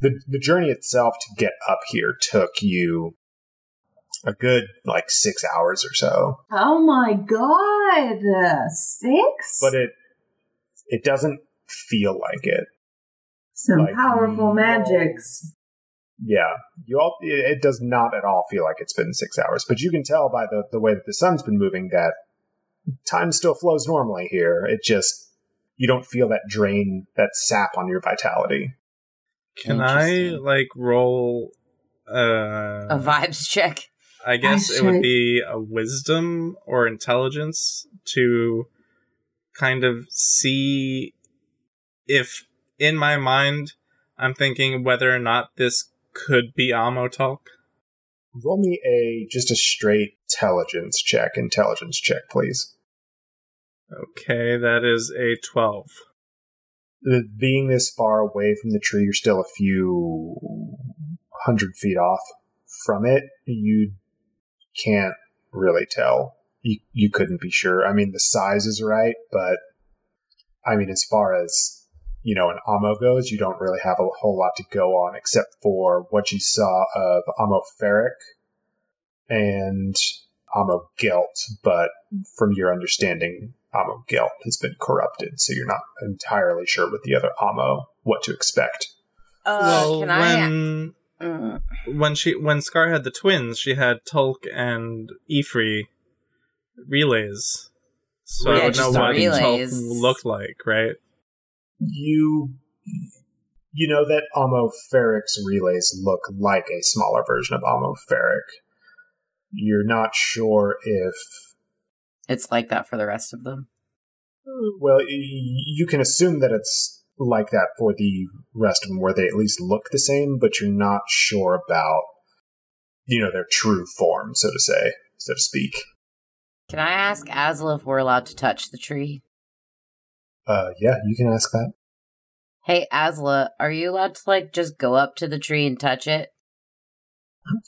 the the journey itself to get up here took you a good like six hours or so Oh my god! Uh, six. but it it doesn't feel like it Some like, powerful magics. Yeah, you all. It, it does not at all feel like it's been six hours, but you can tell by the the way that the sun's been moving that time still flows normally here. It just you don't feel that drain, that sap on your vitality. Can I like roll? Uh, A vibes check. I guess I it would be a wisdom or intelligence to kind of see if in my mind I'm thinking whether or not this could be Amo talk. Roll me a just a straight intelligence check. Intelligence check, please. Okay, that is a 12. The- Being this far away from the tree, you're still a few hundred feet off from it. You can't really tell you you couldn't be sure. I mean, the size is right, but I mean, as far as you know, an ammo goes, you don't really have a whole lot to go on except for what you saw of ammo ferric and ammo gelt. But from your understanding, ammo gelt has been corrupted, so you're not entirely sure with the other ammo what to expect. Uh, well, can I? when Mm. when she when Scar had the twins, she had Tulk and Ifri relays, so Yeah, I would know what relays. Tulk looked like, right? You you know that ammo relays look like a smaller version of ammo. You're not sure if It's like that for the rest of them. Well, you can assume that it's like that for the rest of them, where they at least look the same, but you're not sure about, you know, their true form, so to say, so to speak. Can I ask Asla if we're allowed to touch the tree? Uh, yeah, you can ask that. Hey, Asla, are you allowed to like just go up to the tree and touch it?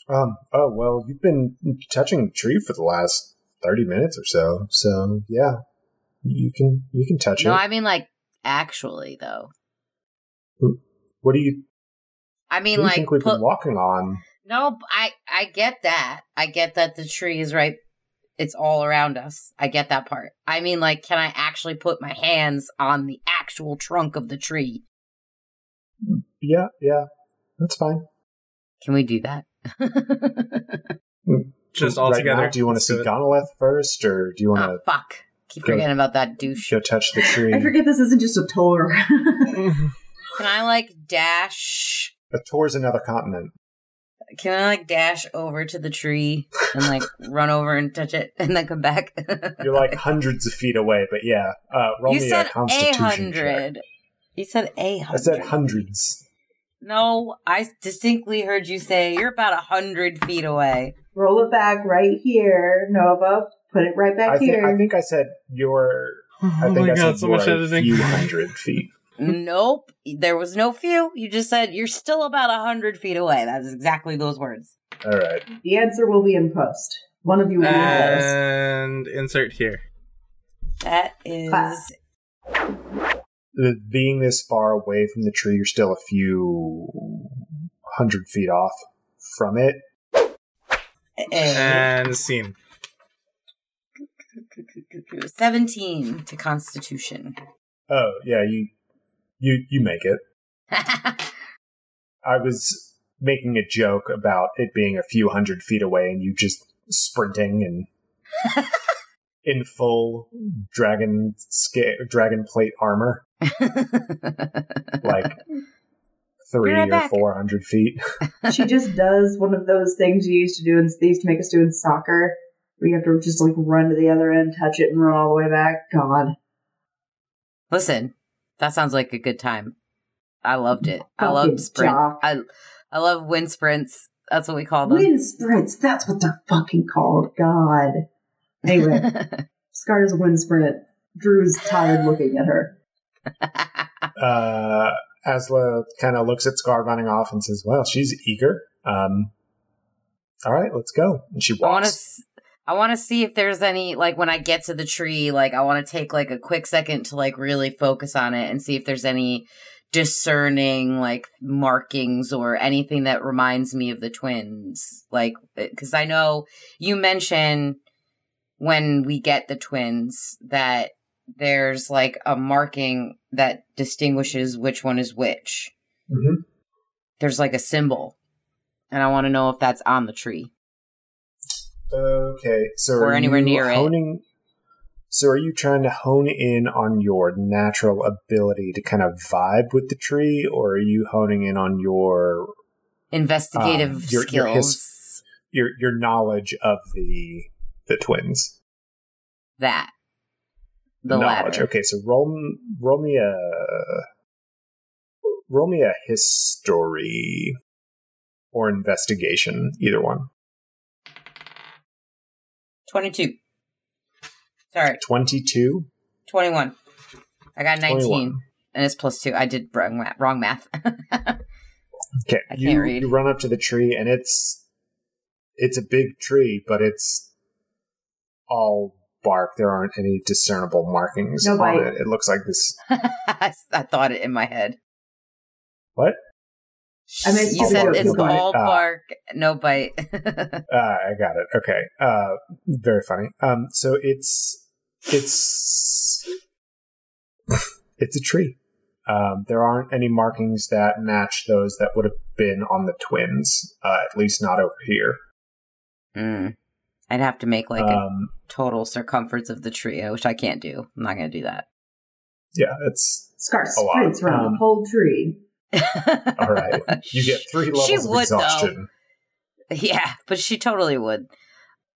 Um, oh well, you've been touching the tree for the last thirty minutes or so, so yeah, you can you can touch No, it. No, I mean like actually though. what do you, I what mean do you like think we've put- been walking on? No, I I get that. I get that the tree is right. It's all around us. I get that part. I mean, like, can I actually put my hands on the actual trunk of the tree? Yeah, yeah, that's fine. Can we do that? *laughs* Hmm. Just Right all now, together. do you want to see do. Gonolith first, or do you ah, want oh to fuck! Keep Go- forgetting about that douche. go touch the *laughs* tree? I forget this isn't just a tour. *laughs* Can I like dash? A tour's another continent. Can I like dash over to the tree and like *laughs* run over and touch it and then come back? You're like hundreds of feet away, but yeah. Uh, roll you me said a a constitution check. hundred. You said a I hundred. said hundreds. No, I distinctly heard you say you're about a hundred feet away. Roll it back right here, Nova. Put it right back I, thi- here. I think I said you're. *laughs* Oh I Oh think my I god, said so you much were a editing. few *laughs* hundred feet. nope, there was no few. You just said you're still about a hundred feet away. That's exactly those words. All right. the answer will be in post. One of you will be and insert here. That is Class. The, being this far away from the tree, you're still a few hundred feet off from it. a And scene. Seventeen to Constitution. Oh yeah, you you you make it. *laughs* I was making a joke about it being a few hundred feet away, and you just sprinting and *laughs* in full dragon sca- dragon plate armor, *laughs* like three right or four hundred feet. she just does one of those things you used to do, and they used to make us do in soccer, where you have to just like run to the other end, touch it, and run all the way back. God, Listen, that sounds like a good time. I loved it. I Fucking loved sprint. jock. I I love wind sprints. That's what we call them. wind sprints. That's what they're fucking called. God. Anyway, *laughs* Scar does a wind sprint. Drew's tired looking at her. *laughs* Uh, Asla kind of looks at Scar running off and says, "Well, she's eager. Um, all right, let's go." And she I want to. walks. I want to see if there's any like when I get to the tree. Like I want to take like a quick second to like really focus on it and see if there's any discerning like markings or anything that reminds me of the twins. Like because I know you mention when we get the twins that there's like a marking that distinguishes which one is which. Mhm. There's like a symbol, and I want to know if that's on the tree. Okay, so Or are anywhere you near it. honing, So are you trying to hone in on your natural ability to kind of vibe with the tree, or are you honing in on your Investigative Um, your- your skills. his- your your knowledge of the the twins? that. The knowledge. latter. Okay, so roll roll me a roll me a history or investigation, either one. 22. Sorry, Twenty two. 21. I got 19. 21. And it's plus two. I did wrong, ma- wrong math. *laughs* Okay, I you, can't read. you run up to the tree, and it's it's a big tree, but it's all bark. There aren't any discernible markings No on bite. it. It looks like this. *laughs* I thought it in my head. What? I mean, You said it's no all Ah. bark, no bite. Uh, *laughs* I got it. Okay. Uh, very funny. Um, so it's it's it's a tree. Um, there aren't any markings that match those that would have been on the twins. Uh, at least not over here. Mm. I'd have to make like a um, total circumference of the tree, which I can't do. I'm not going to do that. yeah, it's Scar A around Um, the whole tree. All right. You get *laughs* three levels She of would, though. exhaustion. Yeah, but she totally would.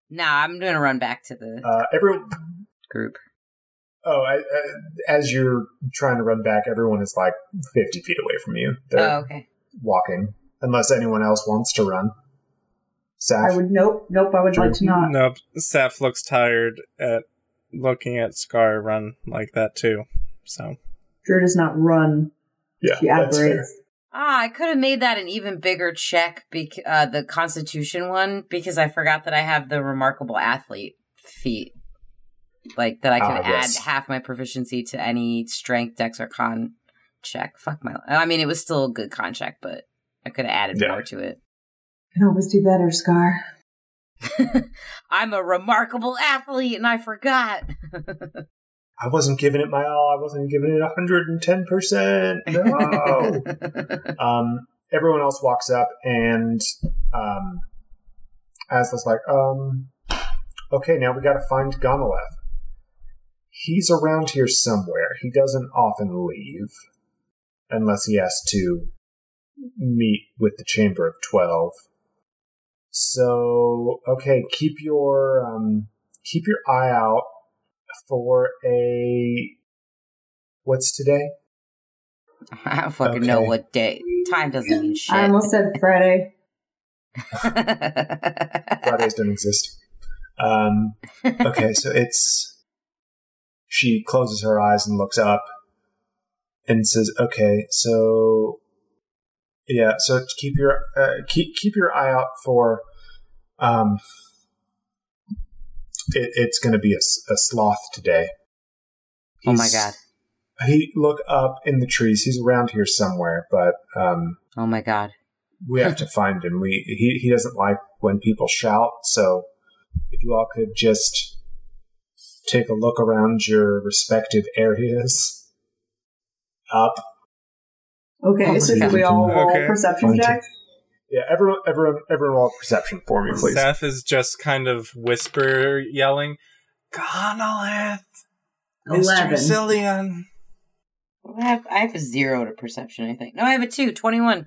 Nah, I'm going to run back to the Uh, everyone. group. Oh, I, I, as you're trying to run back, everyone is like fifty feet away from you. They're Oh, okay. walking, unless anyone else wants to run. Saf, I would nope, nope. I would like to not. Nope. Saf looks tired at looking at Scar run like that too. So Drew does not run. Yeah, She that's fair. operates. Ah, I could have made that an even bigger check, bec- uh, the Constitution one, because I forgot that I have the remarkable athlete feat. Like, that I could Ah, add yes. half my proficiency to any strength, dex, or con check. Fuck my. I mean, it was still a good con check, but I could have added Yeah. more to it. Can always do better, Scar. *laughs* I'm a remarkable athlete, and I forgot. *laughs* I wasn't giving it my all. I wasn't giving it hundred and ten percent. No. *laughs* um, everyone else walks up, and um, Asla's like, um, okay, now we got to find Gonolith. He's around here somewhere. He doesn't often leave, unless he has to meet with the Chamber of Twelve. So, okay, keep your um, keep your eye out for a what's today? I don't fucking know what day. Time doesn't mean shit. I almost said *laughs* Friday. Fridays don't exist. Um, okay, so it's she closes her eyes and looks up and says, "Okay, so yeah, so keep your uh, keep keep your eye out for um, it, it's going to be a sloth today." oh my god. He look up in the trees. He's around here somewhere, but um, Oh my god. we have to *laughs* find him. We he he doesn't like when people shout. So if you all could just take a look around your respective areas. Up, Okay, Oh, so yeah. we all roll Okay. perception Fine. Checks? yeah. Everyone, everyone, everyone, roll perception for me, please. Saf is just kind of whisper yelling, Gonolith! Mr. Eleven. Zillion! I have, I have a zero to perception, I think. No, I have a two, 21.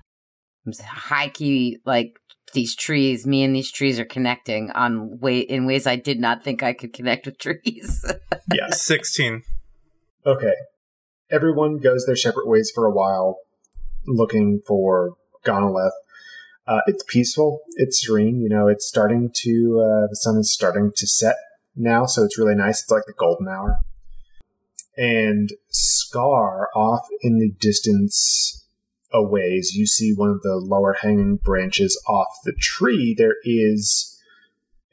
I'm high key, like, these trees, me and these trees are connecting on way in ways I did not think I could connect with trees. *laughs* yeah, 16. Okay. Everyone goes their separate ways for a while, looking for Gonolith. Uh, it's peaceful. It's serene. You know, it's starting to. Uh, the sun is starting to set now, so it's really nice. It's like the golden hour. And Scar, off in the distance, a ways, you see one of the lower hanging branches off the tree. There is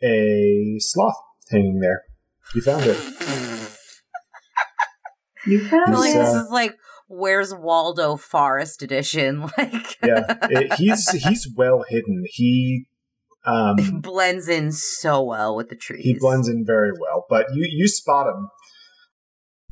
a sloth hanging there. You found it. You found it. like this uh, is like Where's Waldo Forest Edition. *laughs* Like, yeah, it- he's he's well hidden. He um *laughs* blends in so well with the trees. he blends in very well, but you you spot him.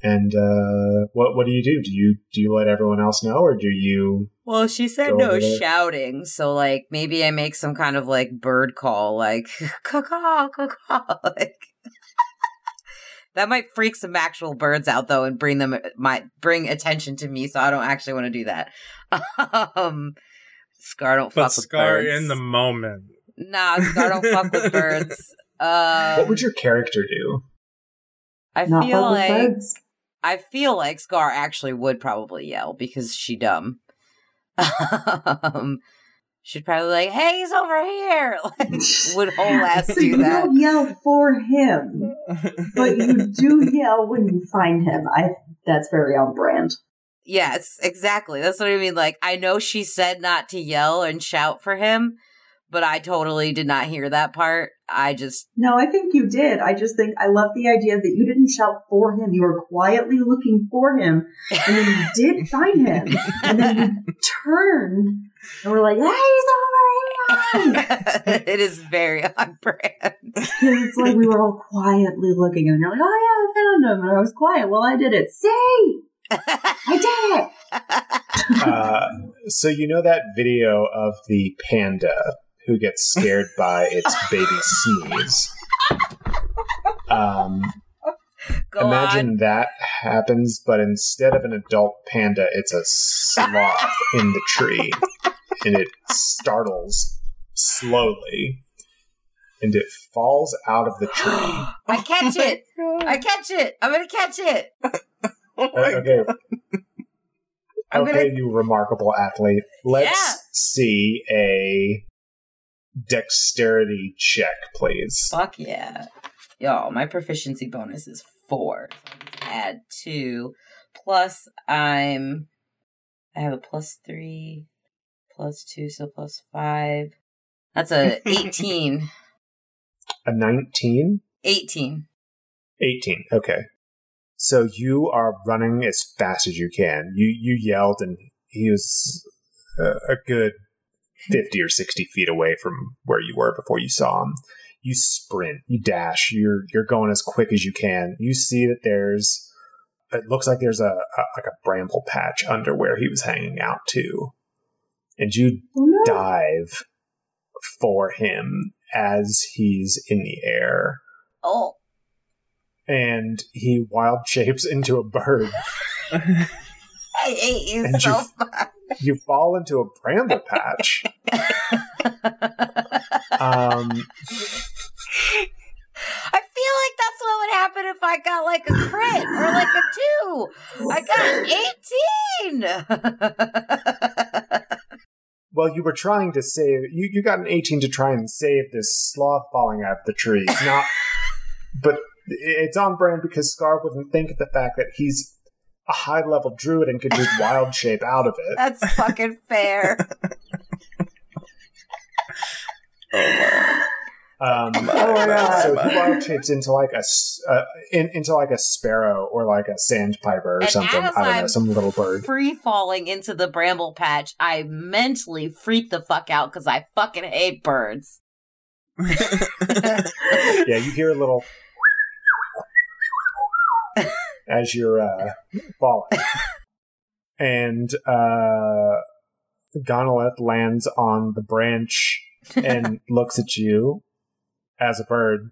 And uh, what what do you do? Do you do you let everyone else know, or do you? Well, she said no shouting, so like maybe I make some kind of like bird call, like *laughs* caw caw caw like that might freak some actual birds out though, and bring them might bring attention to me. So I don't actually want to do that. *laughs* um, Scar don't But fuck with birds. Scar in the moment. nah, Scar don't fuck with *laughs* birds. Um, what would your character do? I not feel like birds. I feel like Scar actually would probably yell because she dumb. *laughs* um, she'd probably like, "Hey, he's over here!" *laughs* Like, would whole *laughs* ass So do you that? don't yell for him, but you *laughs* do yell when you find him. I that's very on brand. Yes, exactly. That's what I mean. Like, I know she said not to yell and shout for him, but I totally did not hear that part. I just No, I think you did. I just think I love the idea that you didn't shout for him. You were quietly looking for him, and then you *laughs* did find him, and then you turned and were like, "Hey, he's over here!" *laughs* it is very on brand. it's like we were all quietly looking, and you're like, "Oh yeah, I found him," and I was quiet Well, I did it. See, I did it. *laughs* Uh, so you know that video of the panda who gets scared by its *laughs* baby sneeze. Um, Go imagine on. that happens, but instead of an adult panda, it's a sloth in the tree, and it startles slowly, and it falls out of the tree. *gasps* I catch it. I catch it. I'm gonna catch it. *laughs* Oh okay. I'm okay, gonna- you remarkable athlete. Let's Yeah. see a dexterity check, please. Fuck yeah. Y'all, my proficiency bonus is four. So add two. Plus I'm I have a plus three, plus two, so plus five. That's a *laughs* 18. A 19? 18. 18. Okay. So you are running as fast as you can. You you yelled, and he was a, a good 50 or 60 feet away from where you were before you saw him. You sprint, you dash, you're you're going as quick as you can. You see that there's it looks like there's a, a like a bramble patch under where he was hanging out too. And you Oh, no. dive for him as he's in the air Oh. and he wild shapes into a bird. *laughs* I hate you And so you- much. You fall into a bramble patch. Um, I feel like that's what would happen if I got like a crit or like a two. I got 18. well, you were trying to save. You, you got an 18 to try and save this sloth falling out of the tree. Not, but it's on brand because Scar wouldn't think of the fact that he's a high level druid and could just *laughs* wild shape out of it. That's fucking fair. *laughs* Um, Oh my God. so he wild shapes into like a s- uh, in, into like a sparrow or like a sandpiper or And something. as I don't know, I'm some little bird. Free falling into the bramble patch, I mentally freak the fuck out because I fucking hate birds. *laughs* Yeah, you hear a little as you're uh, falling, *laughs* and uh, Gonolith lands on the branch and *laughs* looks at you as a bird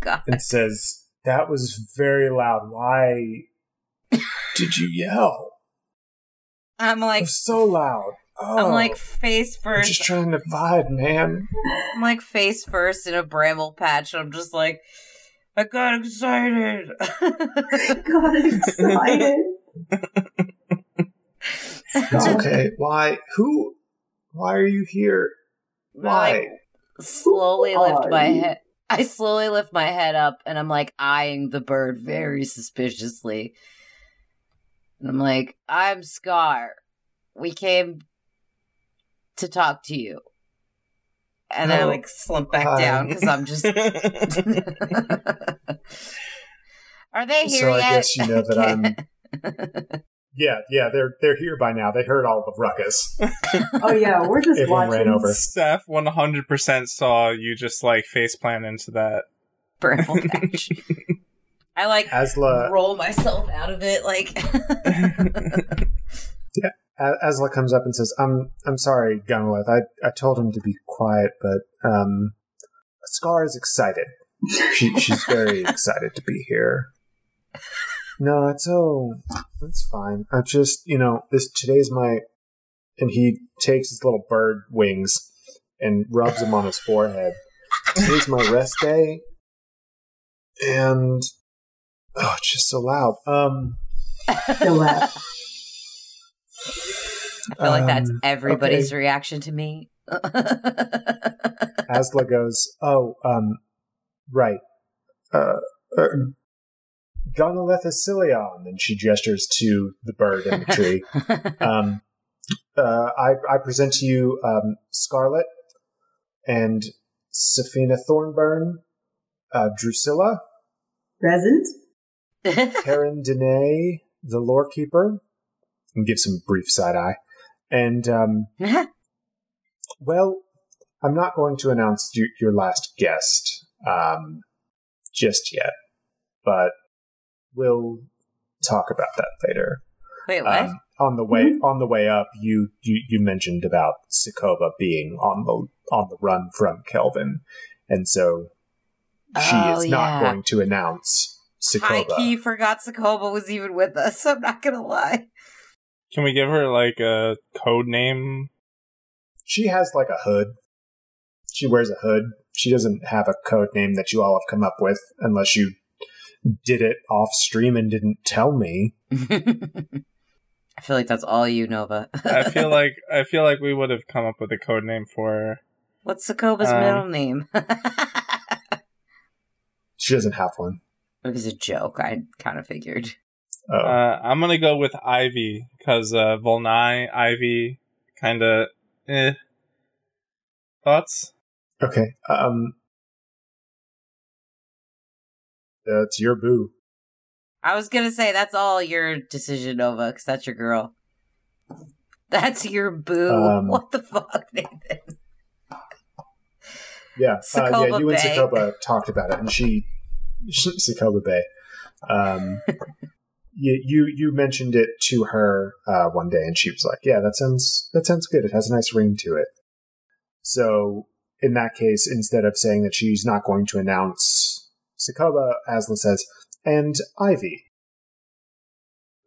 God. and says, "That was very loud. Why did you yell? I'm like, so loud." Oh, I'm like face I'm first. just trying to vibe, man. I'm like face first in a bramble patch. and I'm just like, I got excited. I *laughs* got excited. It's *laughs* okay. Why? Who? Why are you here? Why? I slowly lift my head. I slowly lift my head up and I'm like eyeing the bird very suspiciously. And I'm like, I'm Scar. We came to talk to you. And then I Oh, like slump back hi. down because I'm just. *laughs* *laughs* Are they here So I yet? guess you know that I'm- *laughs* Yeah, yeah, they're they're here by now. They heard all the ruckus. Oh yeah, we're just Everyone watching. ran over. Steph 100% saw you just like face plant into that. Bramble patch. I like Asla uh, roll myself out of it like A- Asla comes up and says, "I'm I'm sorry, Gunlith. I I told him to be quiet, but um, Scar is excited. She she's very *laughs* excited to be here. No, it's oh, that's fine. I just you know this today's my." And he takes his little bird wings and rubs them on his forehead. Today's my rest day, and oh, it's just so loud. Um, Still laugh. I feel like that's Um, everybody's okay. reaction to me. *laughs* Asla goes, "Oh, um, right. Uh, uh Gonolethicilion," and she gestures to the bird in the tree. *laughs* Um, uh, I, I present to you um, Scarlet and Safina Thornburn, uh, Drusilla, Present. Karen Dene, the lore and give some brief side eye. And, um, *laughs* well, I'm not going to announce your, your last guest um, just yet, but we'll talk about that later. Wait, what? Um, on the way on the way up, you, you you mentioned about Sokoba being on the on the run from Kelvin, and so she Oh, is not yeah. going to announce Sokoba. key forgot Sokoba was even with us. *laughs* I'm not gonna lie. Can we give her like a code name? She has like a hood. She wears a hood. She doesn't have a code name that you all have come up with, unless you did it off stream and didn't tell me. *laughs* I feel like that's all you, Nova. I feel *laughs* like I feel like we would have come up with a code name for her. What's Sokoba's Um, middle name? *laughs* She doesn't have one. it was a joke. I kind of figured. Oh. Uh, I'm gonna go with Ivy because uh, Volnai, Ivy, kind of. Eh. Thoughts? okay. Um. That's your boo. I was gonna say that's all your decision, Nova, because that's your girl. That's your boo. Um, what the fuck, Nathan? Yeah, uh, yeah. Sokoba You and Bay. Sokoba talked about it, and she, *laughs* Sokoba Bay. Um, you, you you mentioned it to her uh, one day, and she was like, "Yeah, that sounds that sounds good. It has a nice ring to it." So in that case, instead of saying that she's not going to announce Sokoba, Asla says, "And Ivy."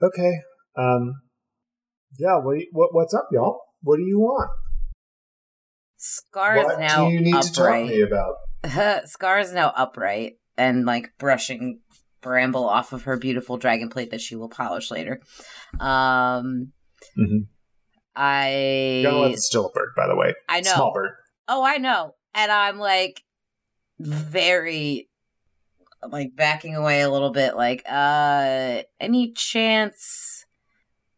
Okay. Um. Yeah. What, what what's up, y'all? What do you want? Scar is what now do you need to talk to me upright. about? *laughs* Scar is now upright and like brushing bramble off of her beautiful dragon plate that she will polish later. Um, Mhm. I is still a bird, by the way. I know. Small bird. Oh, I know. And I'm like very like backing away a little bit like uh any chance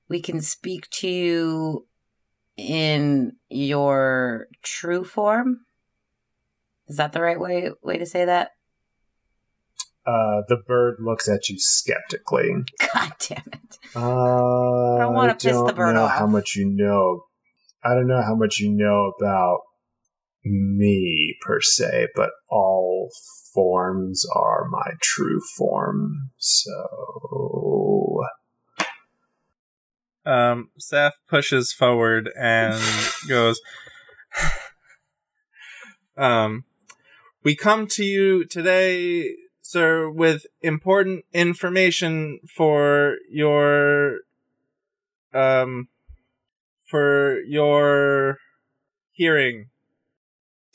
we can speak to you in your true form? Is that the right way way to say that? Uh, the bird looks at you skeptically. *laughs* God damn it. Uh, I don't wanna piss the bird know off. How much you know? I don't know how much you know about me per se, but all forms are my true form. So Um, Seth pushes forward and *laughs* goes, um, we come to you today, sir, with important information for your, um, for your hearing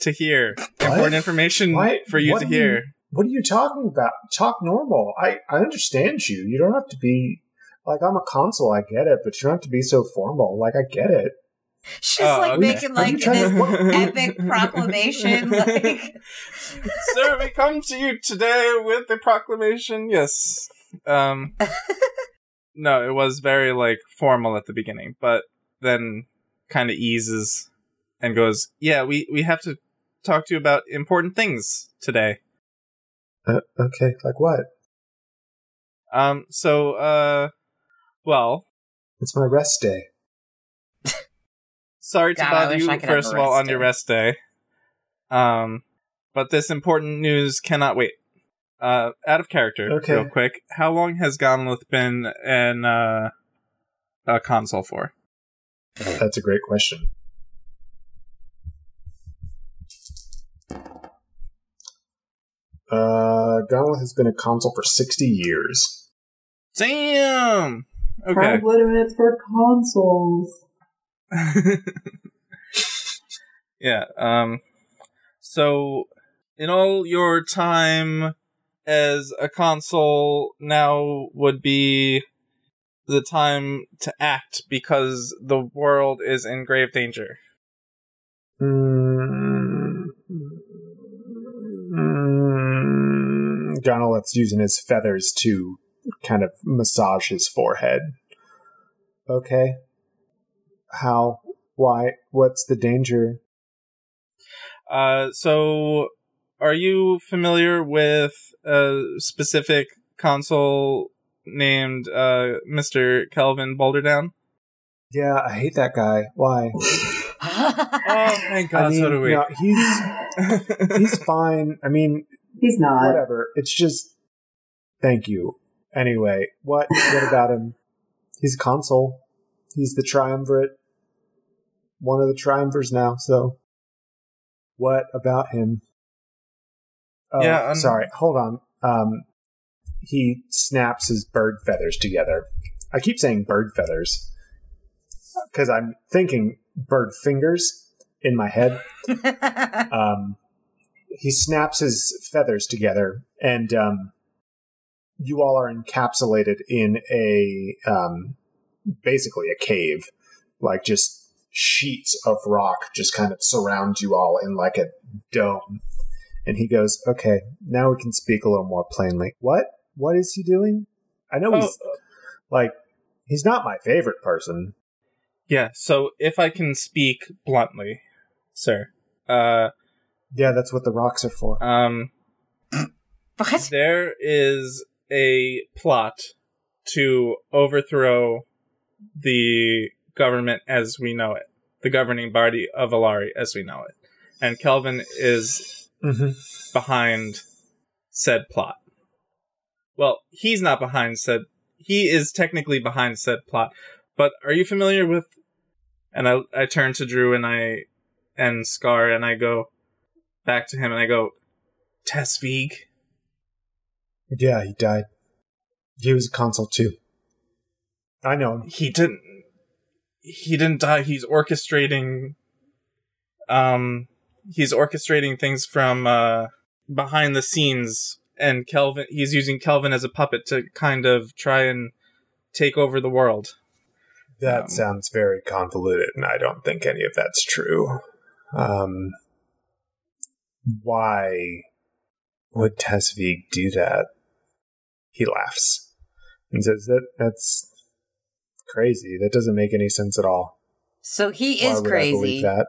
to hear. Important information Why- for you what to do you- hear. what are you talking about? Talk normal. I I understand you. You don't have to be like I'm a consul. I get it, but you don't have to be so formal. Like I get it. She's Oh, like okay. making like this to- *laughs* epic proclamation *laughs* like Sir, we come to you today with a proclamation. Yes. Um *laughs* No, it was very like formal at the beginning, but then kind of eases and goes, "Yeah, we we have to talk to you about important things today." Uh, okay, like what? Um so uh well, It's my rest day. Sorry to God, I bother you I could have first of all on your rest day. Um but this important news cannot wait. Uh out of character, Okay. real quick. How long has Gonolith been in uh a consul for? That's a great question. Uh, Gonolith has been a consul for 60 years. Damn. Okay. Time limit for consuls. *laughs* yeah. Um. So, in all your time as a consul, now would be the time to act because the world is in grave danger. Mm, mm, using his feathers to kind of massage his forehead. Okay. How Why? What's the danger? Uh, so, are you familiar with a specific consul named uh, Mr. Kelvin Boulderdown? Yeah, I hate that guy. Why? *laughs* Oh, thank God, I mean, so do we. no, he's *laughs* he's fine. I mean, He's not. whatever. It's just thank you. Anyway, what what about him? He's a consul. He's the triumvirate. One of the triumvirs now, so what about him? Oh, Yeah, um, sorry. Hold on. Um he snaps his bird feathers together. I keep saying bird feathers because I'm thinking bird fingers in my head *laughs* um, he snaps his feathers together, and um, you all are encapsulated in a um, basically a cave, like just sheets of rock just kind of surround you all in like a dome. And he goes, "Okay, now we can speak a little more plainly. What? What is he doing? I know Oh, he's like he's not my favorite person. yeah, so if I can speak bluntly, sir, uh, Yeah, that's what the rocks are for. um, *clears throat* what? there is a plot to overthrow the government as we know it, the governing body of Alari as we know it. And Kelvin is Mm-hmm. behind said plot. Well, he's not behind said. He is technically behind said plot. But are you familiar with? And I I turn to Drew and I and Scar and I go back to him and I go, Tesvig. Yeah, he died. He was a consul too. I know him. He didn't. He didn't die. He's orchestrating. Um, he's orchestrating things from uh behind the scenes, and Kelvin. He's using Kelvin as a puppet to kind of try and take over the world. That Um, sounds very convoluted, and I don't think any of that's true. Um, why would Tesvig do that? He laughs and says that that's crazy. That doesn't make any sense at all. So he Why is would I believe crazy that?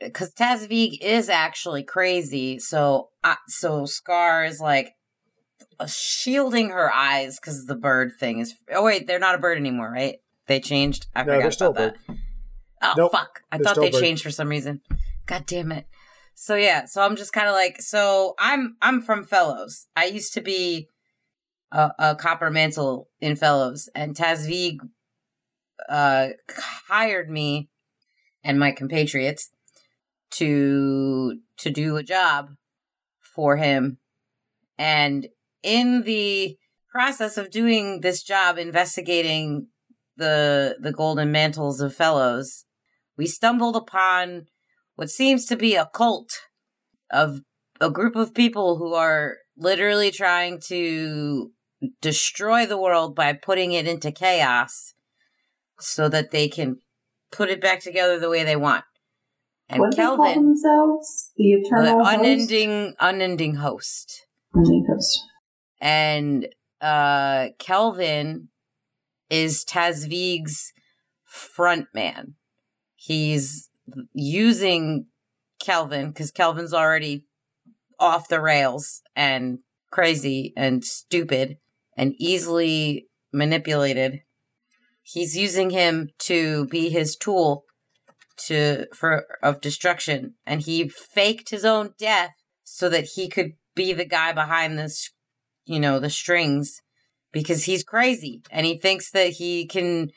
because Tazvig is actually crazy. So, uh, so Scar is like uh, shielding her eyes because the bird thing is. Oh wait, they're not a bird anymore, right? They changed. I No, forgot they're still a about that. Oh Nope, fuck! I thought they bird. changed for some reason. God damn it! So yeah, so I'm just kind of like, so I'm I'm from Fellows. I used to be a, a copper mantle in Fellows, and Tazvig uh, hired me and my compatriots to to do a job for him, and in the process of doing this job, investigating the the golden mantles of Fellows, we stumbled upon what seems to be a cult of a group of people who are literally trying to destroy the world by putting it into chaos so that they can put it back together the way they want. And what do they call Kelvin, themselves? The the eternal host? unending unending host. Unending host. And uh Kelvin is Tazvig's front man. He's using Kelvin because Kelvin's already off the rails and crazy and stupid and easily manipulated. He's using him to be his tool to for of destruction. And he faked his own death so that he could be the guy behind this you know the strings because he's crazy. And he thinks that he can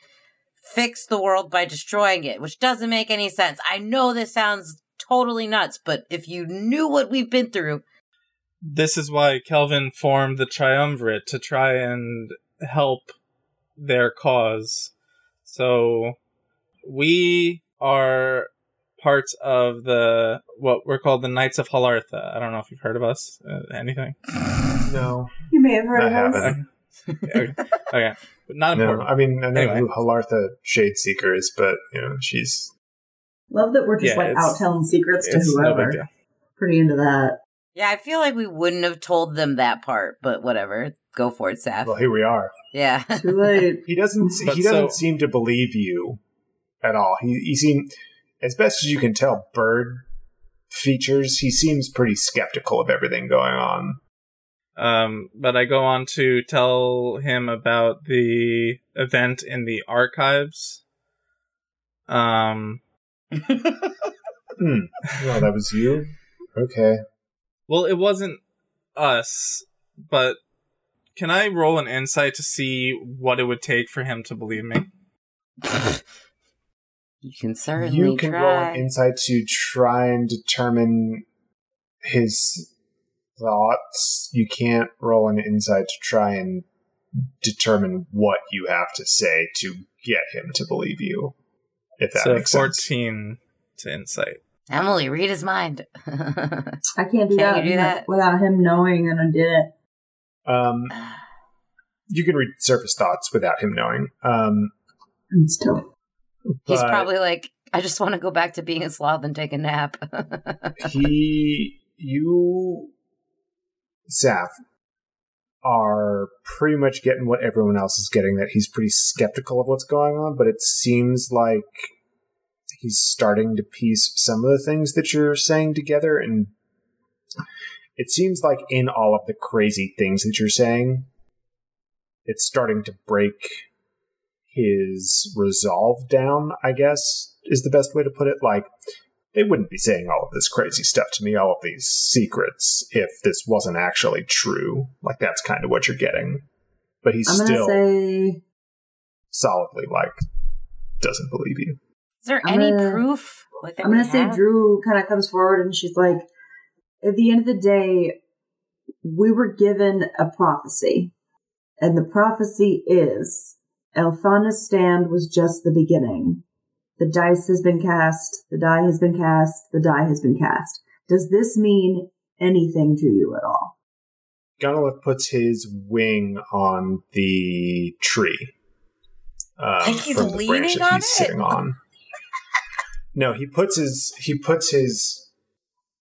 fix the world by destroying it which doesn't make any sense. I know this sounds totally nuts but if you knew what we've been through. This is why Kelvin formed the Triumvirate to try and help their cause. So we are parts of the what we're called the Knights of Halartha. I don't know if you've heard of us. Uh, anything? No, You may have heard I of us. haven't. okay. okay, but not No, important. I mean I know Anyway. who Halartha Shadeseeker is, but you know she's Love that we're just Yeah, like out telling secrets to It's no whoever. Pretty into that. yeah i feel like we wouldn't have told them that part but whatever go for it saf well. Here we are. yeah Too late. He doesn't. But he doesn't so- seem to believe you at all. He he seem as best as you can tell, bird features, he seems pretty skeptical of everything going on. Um, but I go on to tell him about the event in the archives. Um, Hmm. Well, that was you? Okay. well, it wasn't us, but can I roll an insight to see what it would take for him to believe me? *laughs* you can certainly You can try. roll an insight to try and determine his thoughts. You can't roll an insight to try and determine what you have to say to get him to believe you. If that so makes sense. 14 to insight. Emily, read his mind. *laughs* I can't do Can that, you do that? without him knowing that I did it. Um, you can read surface thoughts without him knowing. Um, And still, He's probably like, I just want to go back to being a sloth and take a nap. *laughs* he, you, Saf, are pretty much getting what everyone else is getting. That he's pretty skeptical of what's going on, but it seems like he's starting to piece some of the things that you're saying together, and it seems like in all of the crazy things that you're saying, it's starting to break his resolve down. I guess is the best way to put it. Like they wouldn't be saying all of this crazy stuff to me, all of these secrets, if this wasn't actually true. Like that's kind of what you're getting. But he's I'm still say solidly like doesn't believe you. Is there I'm any gonna- proof? What I'm gonna say? Drew kind of comes forward and she's like, at the end of the day, we were given a prophecy, and the prophecy is Elthana's stand was just the beginning. The dice has been cast. The die has been cast. The die has been cast. Does this mean anything to you at all? Gonolith puts his wing on the tree. Um, Like he's from the branch leaning that on he's it? sitting on. *laughs* No, he puts his he puts his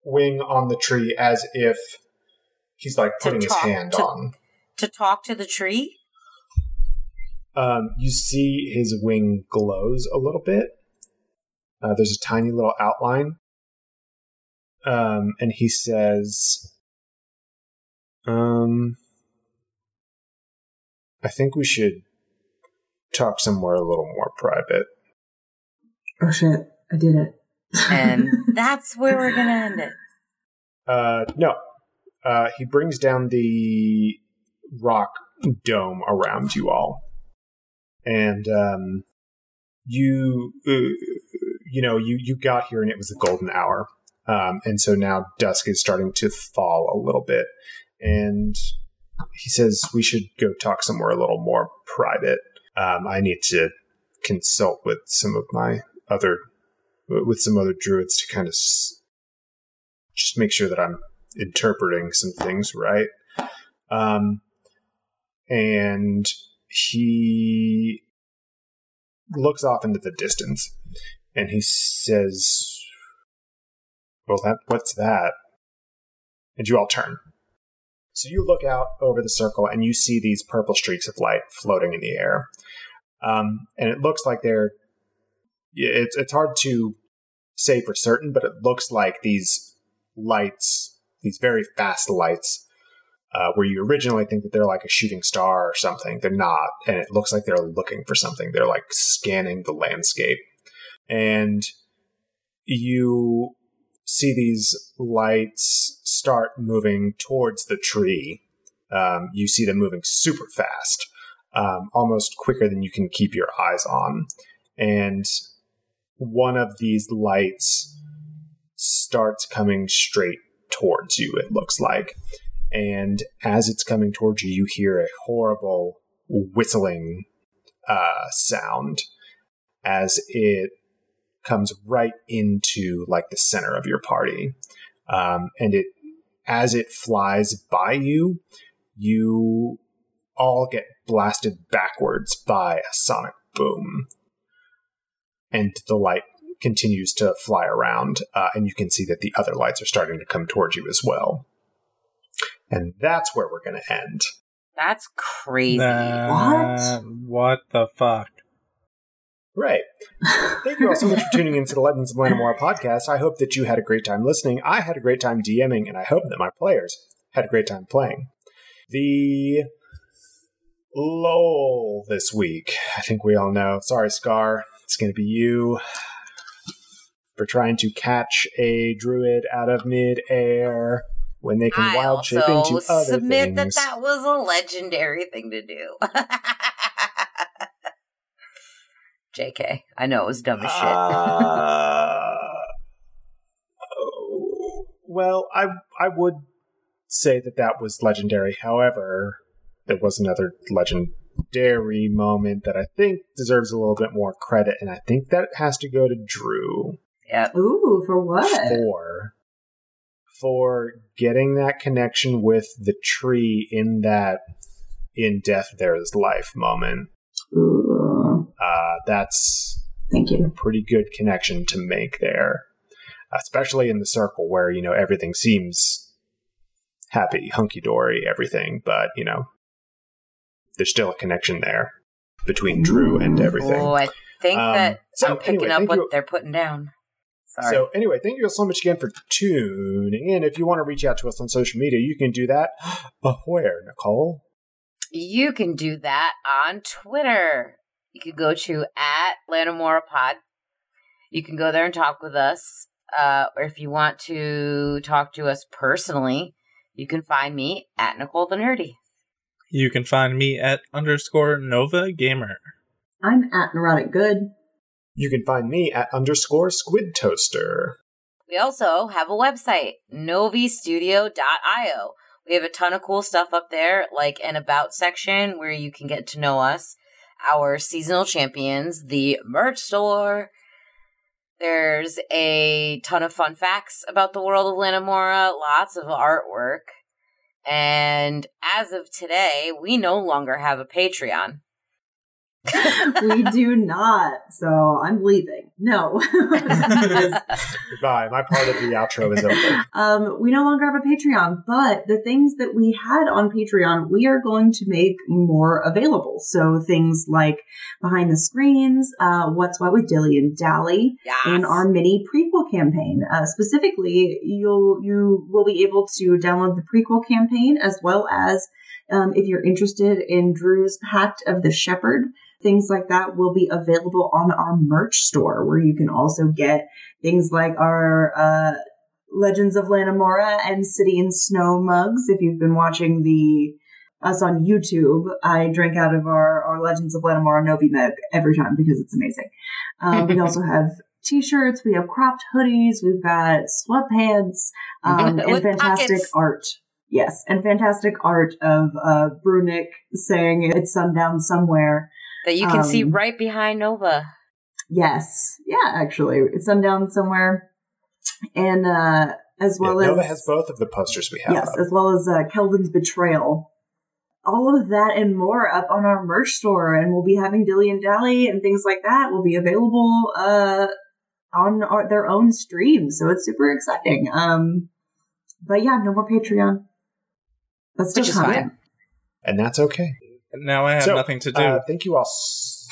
wing on the tree as if he's like To putting his hand to- on. to talk to the tree. Um, you see his wing glows a little bit. Uh, there's a tiny little outline. Um, and he says, um, I think we should talk somewhere a little more private. Oh shit! I did it. And *laughs* that's where we're gonna end it. Uh, no. Uh, he brings down the rock dome around you all. And, um, you, uh, you know, you, you got here and it was the golden hour. Um, and so now dusk is starting to fall a little bit. And he says we should go talk somewhere a little more private. Um, I need to consult with some of my other, with some other druids to kind of s- just make sure that I'm interpreting some things right. Um, and he looks off into the distance and he says, Well, that, what's that? And you all turn. So you look out over the circle and you see these purple streaks of light floating in the air. Um, and it looks like they're, it's, it's hard to say for certain, but it looks like these lights, these very fast lights, uh, where you originally think that they're like a shooting star or something. They're not, and it looks like they're looking for something. They're like scanning the landscape, and you see these lights start moving towards the tree. Um, you see them moving super fast, um, almost quicker than you can keep your eyes on, and one of these lights starts coming straight towards you, it looks like. And as it's coming towards you, you hear a horrible whistling uh, sound as it comes right into like the center of your party. Um, and it, as it flies by you, you all get blasted backwards by a sonic boom and the light continues to fly around, uh, and you can see that the other lights are starting to come towards you as well. And that's where we're going to end. That's crazy. That- what the fuck? Right. Thank you all so much for tuning into the Legends of Lanimora podcast. I hope that you had a great time listening. I had a great time DMing, and I hope that my players had a great time playing. The lull this week, I think we all know. Sorry, Scar, it's going to be you for trying to catch a druid out of midair when they can I wild shape into other submit things. that that was a legendary thing to do. *laughs* JK, I know it was dumb as shit. Uh, well, I I would say that that was legendary. However, there was another legendary moment that I think deserves a little bit more credit, and I think that has to go to Drew Yep. Ooh, for what? for for getting that connection with the tree in that in death there is life moment. Ooh, Uh, that's thank you. pretty good connection to make there, especially in the circle where you know everything seems happy, hunky dory, everything, but you know there's still a connection there between Drew and everything. Oh, I think Um, that so I'm picking anyway, up what you- they're putting down. Sorry. So anyway, thank you so much again for tuning in. If you want to reach out to us on social media, you can do that. *gasps* But where, Nicole? You can do that on Twitter. You can go to at Lanimora Pod. You can go there and talk with us. Uh, or if you want to talk to us personally, you can find me at Nicole the Nerdy. You can find me at underscore Nova Gamer. I'm at Neurotic Good. You can find me at underscore Squid Toaster. We also have a website, novistudio.io. We have a ton of cool stuff up there, like an about section where you can get to know us, our seasonal champions, the merch store. There's a ton of fun facts about the world of Lanimora, lots of artwork. And as of today, we no longer have a Patreon. We do not. So I'm leaving. No. *laughs* Goodbye. My part of the outro is over. um, we no longer have a Patreon, but the things that we had on Patreon, we are going to make more available. So things like behind the screens, uh, what's what with Dilly and Dally, Yes. and our mini prequel campaign. Uh, specifically, you'll you will be able to download the prequel campaign as well as um, if you're interested in Drew's Pact of the Shepherd. Things like that will be available on our merch store, where you can also get things like our uh, Legends of Lanimora and City in Snow mugs. If you've been watching the us on YouTube, I drink out of our, our Legends of Lanimora Novi mug every time because it's amazing. Um, we also *laughs* have t-shirts, we have cropped hoodies, we've got sweatpants, *laughs* um, and With fantastic pockets. art. Yes, and fantastic art of uh, Brunick saying it's sundown somewhere. That you can see um, right behind Nova. Yes, yeah, actually, it's sundown somewhere, and uh, as well Yeah, as Nova has both of the posters we have. yes, up. as well as uh, Kelvin's betrayal. All of that and more up on our merch store, and we'll be having Dilly and Dally and things like that will be available uh, on our, their own streams. So it's super exciting. Um, but yeah, no more Patreon. That's Which just is content. and that's okay. Now I have So, nothing to do. Uh, thank you all. s-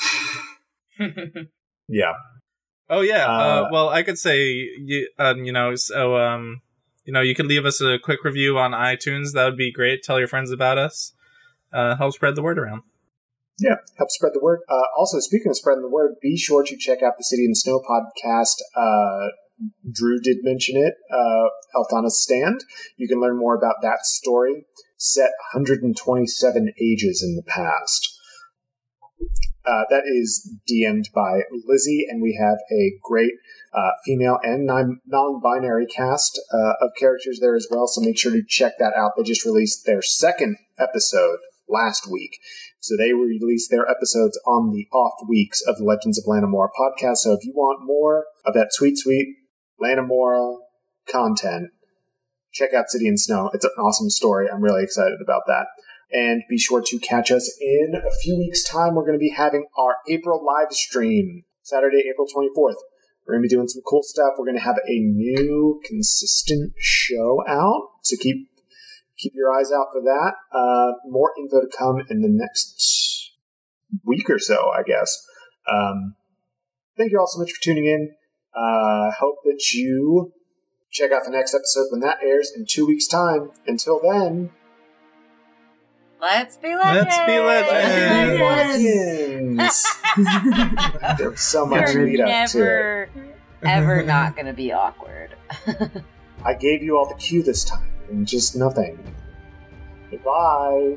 *laughs* Yeah. Oh yeah. Uh, Uh, well, I could say you, um, you know, so um, you know, you could leave us a quick review on iTunes. That would be great. Tell your friends about us. Uh, help spread the word around. Yeah, help spread the word. Uh, also, speaking of spreading the word, be sure to check out the City and Snow podcast. Uh, Drew did mention it, uh, Elthana's Stand. You can learn more about that story, set 127 ages in the past. Uh, that is DM'd by Lizzie, and we have a great uh, female and non- non-binary cast uh, of characters there as well. So make sure to check that out. They just released their second episode last week, so they release their episodes on the off weeks of the Legends of Lanimora podcast. So if you want more of that sweet, sweet Lanimora content, check out City and Snow. It's an awesome story. I'm really excited about that. And be sure to catch us in a few weeks' time. We're going to be having our April live stream, Saturday, April 24th. We're going to be doing some cool stuff. We're going to have a new consistent show out. So keep keep your eyes out for that. Uh, more info to come in the next week or so, I guess. Um, thank you all so much for tuning in. Uh, hope that you check out the next episode when that airs in two weeks' time. Until then, Let's be legends. Let's be legends. legends. *laughs* There's so much You're lead up to it. never, ever not going to be awkward. *laughs* I gave you all the cue this time, and just nothing. Goodbye.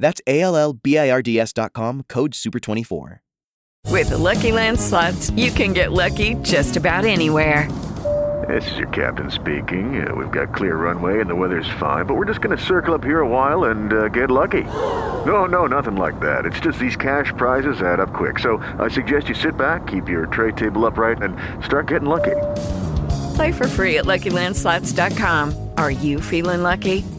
That's A L L B I R D S.com, code SUPER24. With the Lucky Land slots, you can get lucky just about anywhere. This is your captain speaking. Uh, we've got clear runway and the weather's fine, but we're just going to circle up here a while and uh, get lucky. No, no, nothing like that. It's just these cash prizes add up quick. So I suggest you sit back, keep your tray table upright, and start getting lucky. Play for free at LuckyLandSlots.com. Are you feeling lucky?